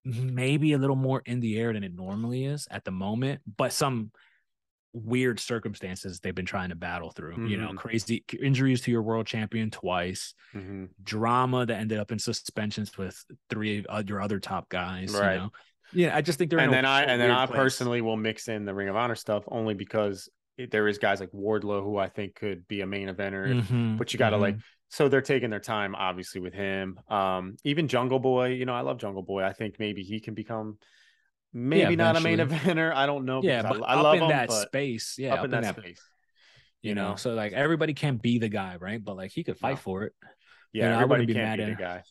maybe a little more in the air than it normally is at the moment, but some weird circumstances they've been trying to battle through. You know, Mhm. crazy injuries to your world champion twice, Mhm. drama that ended up in suspensions with three of your other top guys. Right. You know? Yeah, I just think they're And then I a and then I place. personally will mix in the Ring of Honor stuff only because it, there is guys like Wardlow who I think could be a main eventer. Mhm, But you got to like mhm. so they're taking their time obviously with him. Um even Jungle Boy, you know, I love Jungle Boy. I think maybe he can become maybe not a main eventer. I don't know yeah, but I, I up love in him, that space, yeah, up in that, space, you know. So like everybody can't be the guy, right? But like he could fight for it. Yeah, You know, everybody be can't mad be at the guy.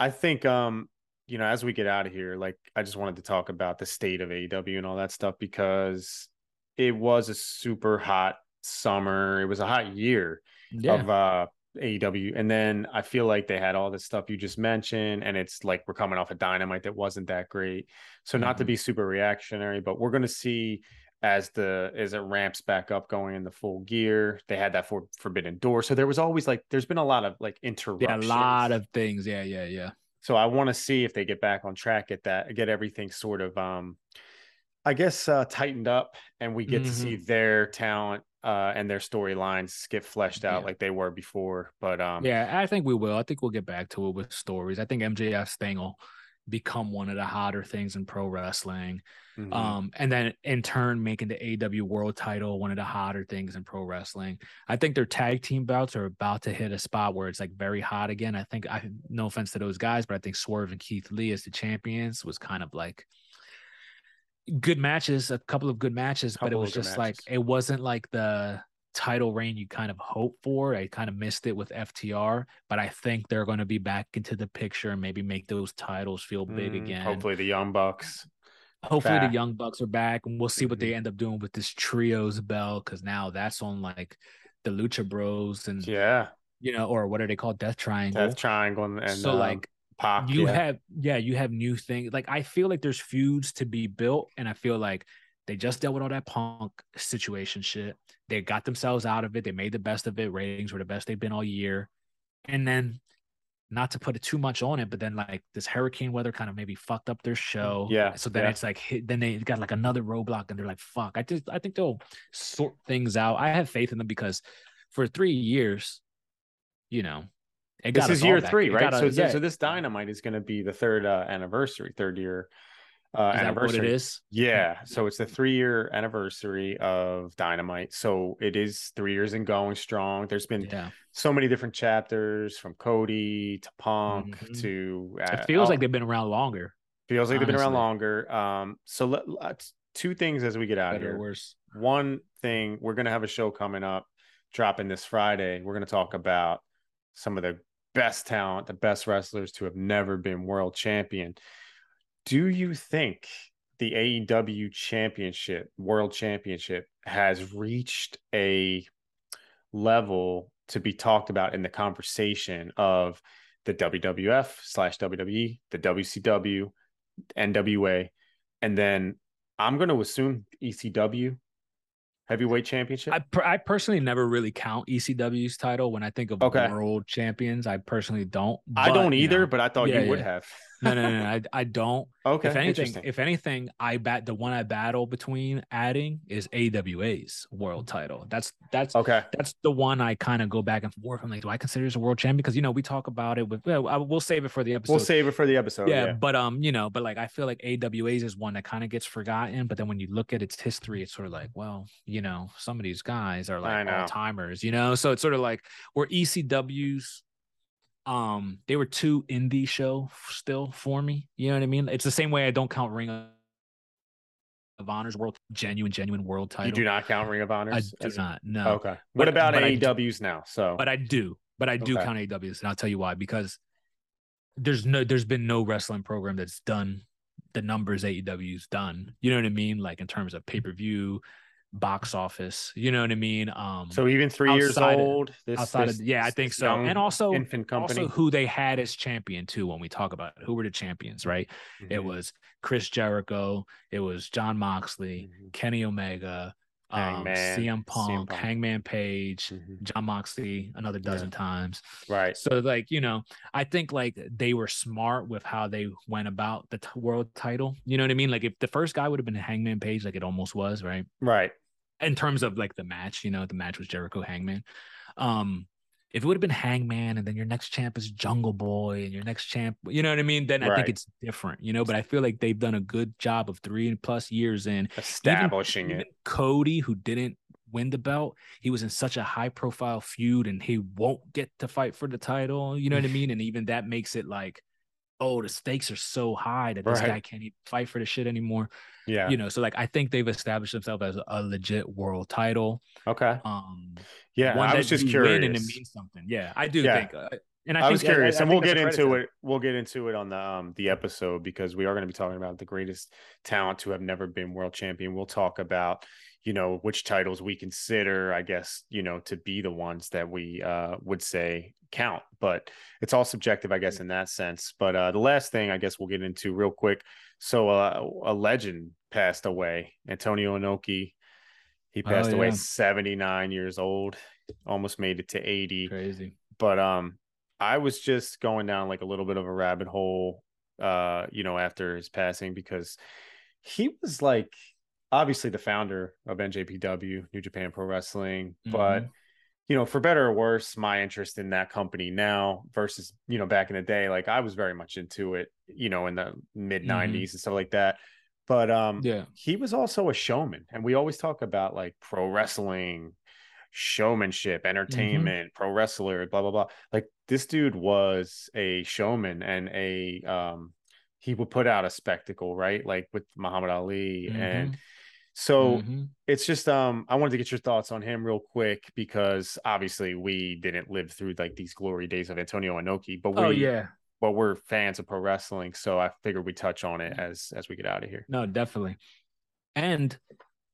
I think um, you know, as we get out of here, like I just wanted to talk about the state of AEW and all that stuff because it was a super hot summer. It was a hot year Yeah, of uh AEW. And then I feel like they had all this stuff you just mentioned, and it's like we're coming off a dynamite that wasn't that great. So not to Mhm. be super reactionary, but we're gonna see as the as it ramps back up going in the full gear. They had that for forbidden door. So there was always like there's been a lot of like yeah, interruptions. a lot of things. Yeah, yeah, yeah. so I want to see if they get back on track, get that get everything sort of um I guess uh tightened up and we get to see their talent uh and their storylines get fleshed out Yeah. like they were before. But um Yeah, I think we will. I think we'll get back to it with stories. I think MJF's thing will become one of the hotter things in pro wrestling. mhm. Um, and then in turn making the AW world title one of the hotter things in pro wrestling. I think their tag team bouts are about to hit a spot where it's like very hot again. I think I no offense to those guys, but I think Swerve and Keith Lee as the champions was kind of like good matches, a couple of good matches, but it was just like it wasn't like the title reign you kind of hope for. I kind of missed it with FTR, but I think they're going to be back into the picture and maybe make those titles feel big Mm, again. Hopefully the Young Bucks. Hopefully back. the Young Bucks are back, and we'll see what Mm-hmm. they end up doing with this trios belt because now that's on like the Lucha Bros and Yeah. you know, or what are they called, Death Triangle. Death Triangle and, and so um, like Pac. you yeah. have yeah you have new things like i feel like there's feuds to be built and i feel like they just dealt with all that punk situation shit they got themselves out of it they made the best of it ratings were the best they've been all year and then not to put it too much on it but then like this hurricane weather kind of maybe fucked up their show Yeah, so then yeah. it's like hit, then they got like another roadblock and they're like fuck i just i think they'll sort things out i have faith in them because for three years you know it this is year three, right? so, us- so yeah. so this dynamite is going to be the third uh, anniversary, third year uh, Is that what anniversary. it is? Yeah, so it's the three year anniversary of Dynamite. So it is three years and going strong. There's been Yeah. so many different chapters from Cody to Punk Mhm. to uh, It feels oh, like they've been around longer, feels like they've been around longer. Um, so let, let's two things as we get out of better here. worse. One thing we're gonna have a show coming up dropping this Friday, we're going to talk about some of the best talent, the best wrestlers to have never been world champion. Do you think the AEW championship, world championship, has reached a level to be talked about in the conversation of the WWF slash WWE, the WCW, NWA, and then I'm going to assume ECW heavyweight championship. I, per- I personally never really count ECW's title when I think of okay. world champions. I personally don't. But, I don't either, you know, but I thought yeah, you would yeah. have no, no, no, no. I, I don't. Okay. If anything, if anything, I bat the one I battle between adding is AWA's world title. That's that's okay. That's the one I kind of go back and forth. I'm like, do I consider this a world champion? Because you know we talk about it with. Well, we'll save it for the episode. We'll save it for the episode. Yeah, yeah. but um, you know, but like I feel like AWA's is one that kind of gets forgotten. But then when you look at its history, it's sort of like, well, you know, some of these guys are like all timers. You know, so it's sort of like where ECW's um they were two indie show still for me you know what i mean? It's the same way i don't count ring of honors world genuine genuine world title you do not count ring of honors i do not no. Okay. What but, about but aews now? So but i do but i do okay. count aews and i'll tell you why because there's no there's been no wrestling program that's done the numbers aew's done you know what i mean? Like in terms of pay-per-view box office. You know what I mean? Um, so even three years old, of, this, outside this, of yeah, I think so. And also infant company, also who they had as champion too. When we talk about it, who were the champions, right? Mm-hmm. It was Chris Jericho, it was Jon Moxley, mm-hmm. Kenny Omega. Um, CM, Punk, CM Punk, Hangman Page, mm-hmm. Jon Moxley, another dozen yeah. times. Right. So, like, you know, I think like they were smart with how they went about the t- world title. You know what I mean? Like, if the first guy would have been Hangman Page, like it almost was, right? Right in terms of like the match, you know, the match was Jericho Hangman. Um, if it would have been Hangman and then your next champ is Jungle Boy and your next champ, you know what I mean? Then I think it's different, you know. But I feel like they've done a good job of three plus years in establishing even, it. Even Cody, who didn't win the belt, he was in such a high profile feud and he won't get to fight for the title, you know what I mean? And even that makes it like, oh, the stakes are so high that this right. guy can't even fight for the shit anymore. Yeah. You know, so like I think they've established themselves as a legit world title. Okay. Um yeah, I was just curious. and it means something. Yeah, I do yeah. think uh, and I, I was curious, I, I and we'll get into it. We'll get into it on the um the episode because we are going to be talking about the greatest talent to have never been world champion. We'll talk about you know which titles we consider, I guess, you know, to be the ones that we uh would say count, but it's all subjective, I guess, in that sense. But uh the last thing I guess we'll get into real quick. So uh, a legend passed away, Antonio Inoki. He oh, passed oh, yeah. away 79 years old, almost made it to 80. Crazy. But um I was just going down like a little bit of a rabbit hole, uh, you know, after his passing because he was like obviously the founder of NJPW, New Japan Pro Wrestling, mm-hmm. but you know, for better or worse, my interest in that company now versus, you know, back in the day, like I was very much into it, you know, in the mid 90s mm-hmm. and stuff like that. But um yeah, he was also a showman. And we always talk about like pro wrestling, showmanship, mm-hmm. entertainment, mm-hmm. pro wrestler, blah blah blah. Like this dude was a showman and a um he would put out a spectacle, right? Like with Muhammad Ali mm-hmm. and so mm-hmm. it's just um I wanted to get your thoughts on him real quick because obviously we didn't live through like these glory days of Antonio Inoki, but we oh, yeah. but we're fans of pro wrestling, so I figured we touch on it as as we get out of here. No, definitely. And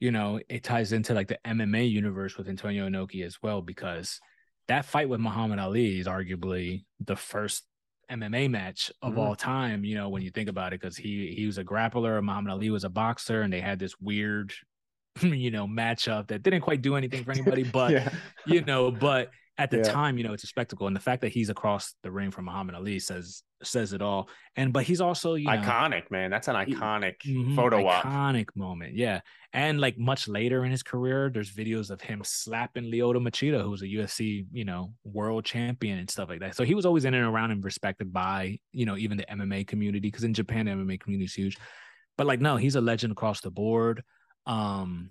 you know, it ties into like the MMA universe with Antonio Inoki as well, because that fight with Muhammad Ali is arguably the first MMA match of mm-hmm. all time, you know, when you think about it, because he he was a grappler, Muhammad Ali was a boxer, and they had this weird, you know, matchup that didn't quite do anything for anybody, but yeah. you know, but at the yeah. time, you know, it's a spectacle. And the fact that he's across the ring from Muhammad Ali says says it all. And but he's also you know, iconic, man. That's an iconic mm-hmm, photo op. Iconic moment. Yeah. And like much later in his career, there's videos of him slapping Lyoto Machida, who's a UFC, you know, world champion and stuff like that. So he was always in and around and respected by, you know, even the MMA community, because in Japan, the MMA community is huge. But like, no, he's a legend across the board. Um,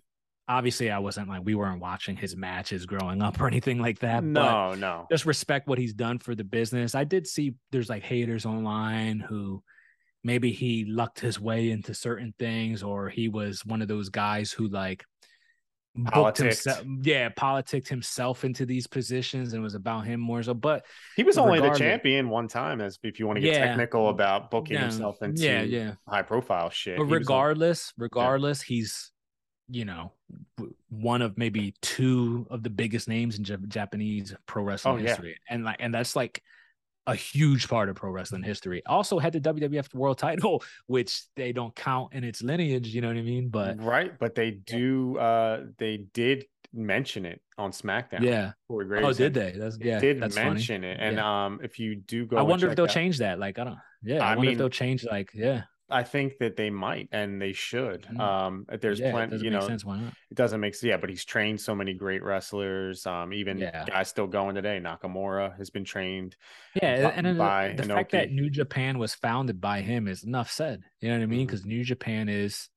obviously I wasn't like we weren't watching his matches growing up or anything like that. No, no. Just respect what he's done for the business. I did see there's like haters online who maybe he lucked his way into certain things or he was one of those guys who like Politics. himself, yeah, politicked himself into these positions and it was about him more so. But he was only the champion one time, as if you want to get Yeah. technical about booking Yeah. himself into yeah, yeah. high profile shit. But He was on- regardless, regardless, he's you know one of maybe two of the biggest names in Jap- Japanese pro wrestling Oh, yeah. history, and like and that's like a huge part of pro wrestling history. Also had the WWF World Title, which they don't count in its lineage. You know what I mean? But right, but they do. uh They did mention it on SmackDown. yeah. Corey Oh, did they? That's they yeah. did that's mention funny. it, and um, if you do go, I wonder if they'll out- change that. Like I don't. Yeah, I, I wonder mean- if they'll change. Like yeah, I think that they might, and they should. Mhm. Um, there's yeah, plenty. You know, sense. Why not? it doesn't make sense. Yeah, but he's trained so many great wrestlers. Um, even Yeah. guys still going today. Nakamura has been trained. Yeah, bu- and then by the, the fact that New Japan was founded by him is enough said. You know what I mean? Because New Japan is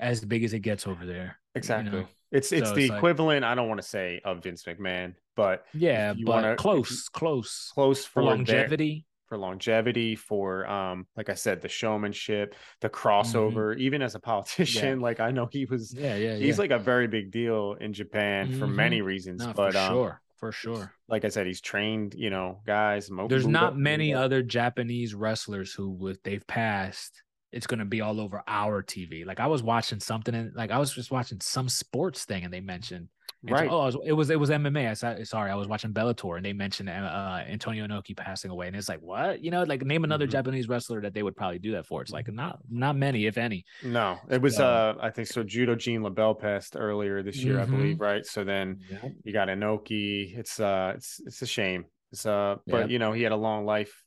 as big as it gets over there. Exactly. know? It's it's So the it's like- equivalent. I don't want to say of Vince McMahon, but Yeah, you but wanna- you- close, close close for longevity. For longevity, for um, like I said, the showmanship, the Mm-hmm. crossover. Even as a politician, like I know he was. Yeah, yeah, He's yeah. like a very big deal in Japan for Mhm. many reasons. no, but for um, sure, for sure. like I said, he's trained. You know, guys. Mo- There's Buddha- not many Buddha. other Japanese wrestlers who, if they've passed, it's gonna be all over our TV. Like I was watching something, and like I was just watching some sports thing, and they mentioned right. Oh, it was, it was MMA. I saw, sorry, I was watching Bellator, and they mentioned uh, uh, Antonio Inoki passing away, and it's like, what? You know, like name another Mhm. Japanese wrestler that they would probably do that for. It's like not not many, if any. No, it was. So- uh I think so. Judo Gene LeBell passed earlier this year, I Mhm. believe. Right. So then you got Inoki. It's uh, it's it's a shame. It's uh, but Yep. you know he had a long life,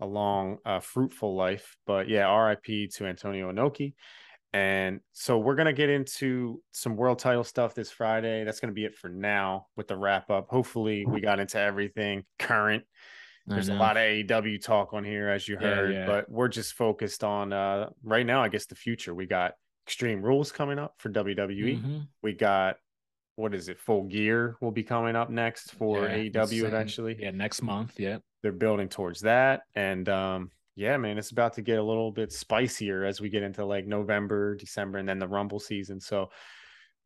a long, uh, fruitful life. But yeah, R.I.P. to Antonio Inoki. And so we're gonna get into some world title stuff this Friday. That's gonna be it for now with the wrap up. Hopefully, we got into everything current. There's a lot of AEW talk on here, as you heard, yeah. but we're just focused on uh right now. I guess the future. We got Extreme Rules coming up for WWE. Mhm. We got what is it? Full Gear will be coming up next for Yeah, AEW eventually. Yeah, next month. Yeah. They're building towards that. And um, yeah, man, it's about to get a little bit spicier as we get into like November, December, and then the Rumble season. So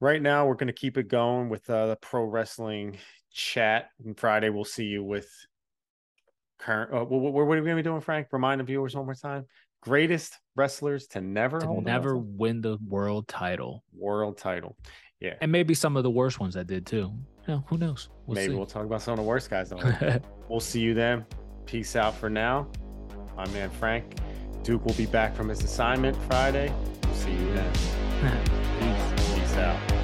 right now we're gonna keep it going with uh, the pro wrestling chat. And Friday we'll see you with current. Uh, what, what, are we gonna be doing, Frank? Remind the viewers one more time. Greatest wrestlers to never To never win the world title, world title. Yeah, and maybe some of the worst ones that did too. You know, who knows? We'll maybe see. we'll talk about some of the worst guys. Though. We'll see you then. Peace out for now my man Frank. Duke will be back from his assignment Friday. See you then. peace, peace out.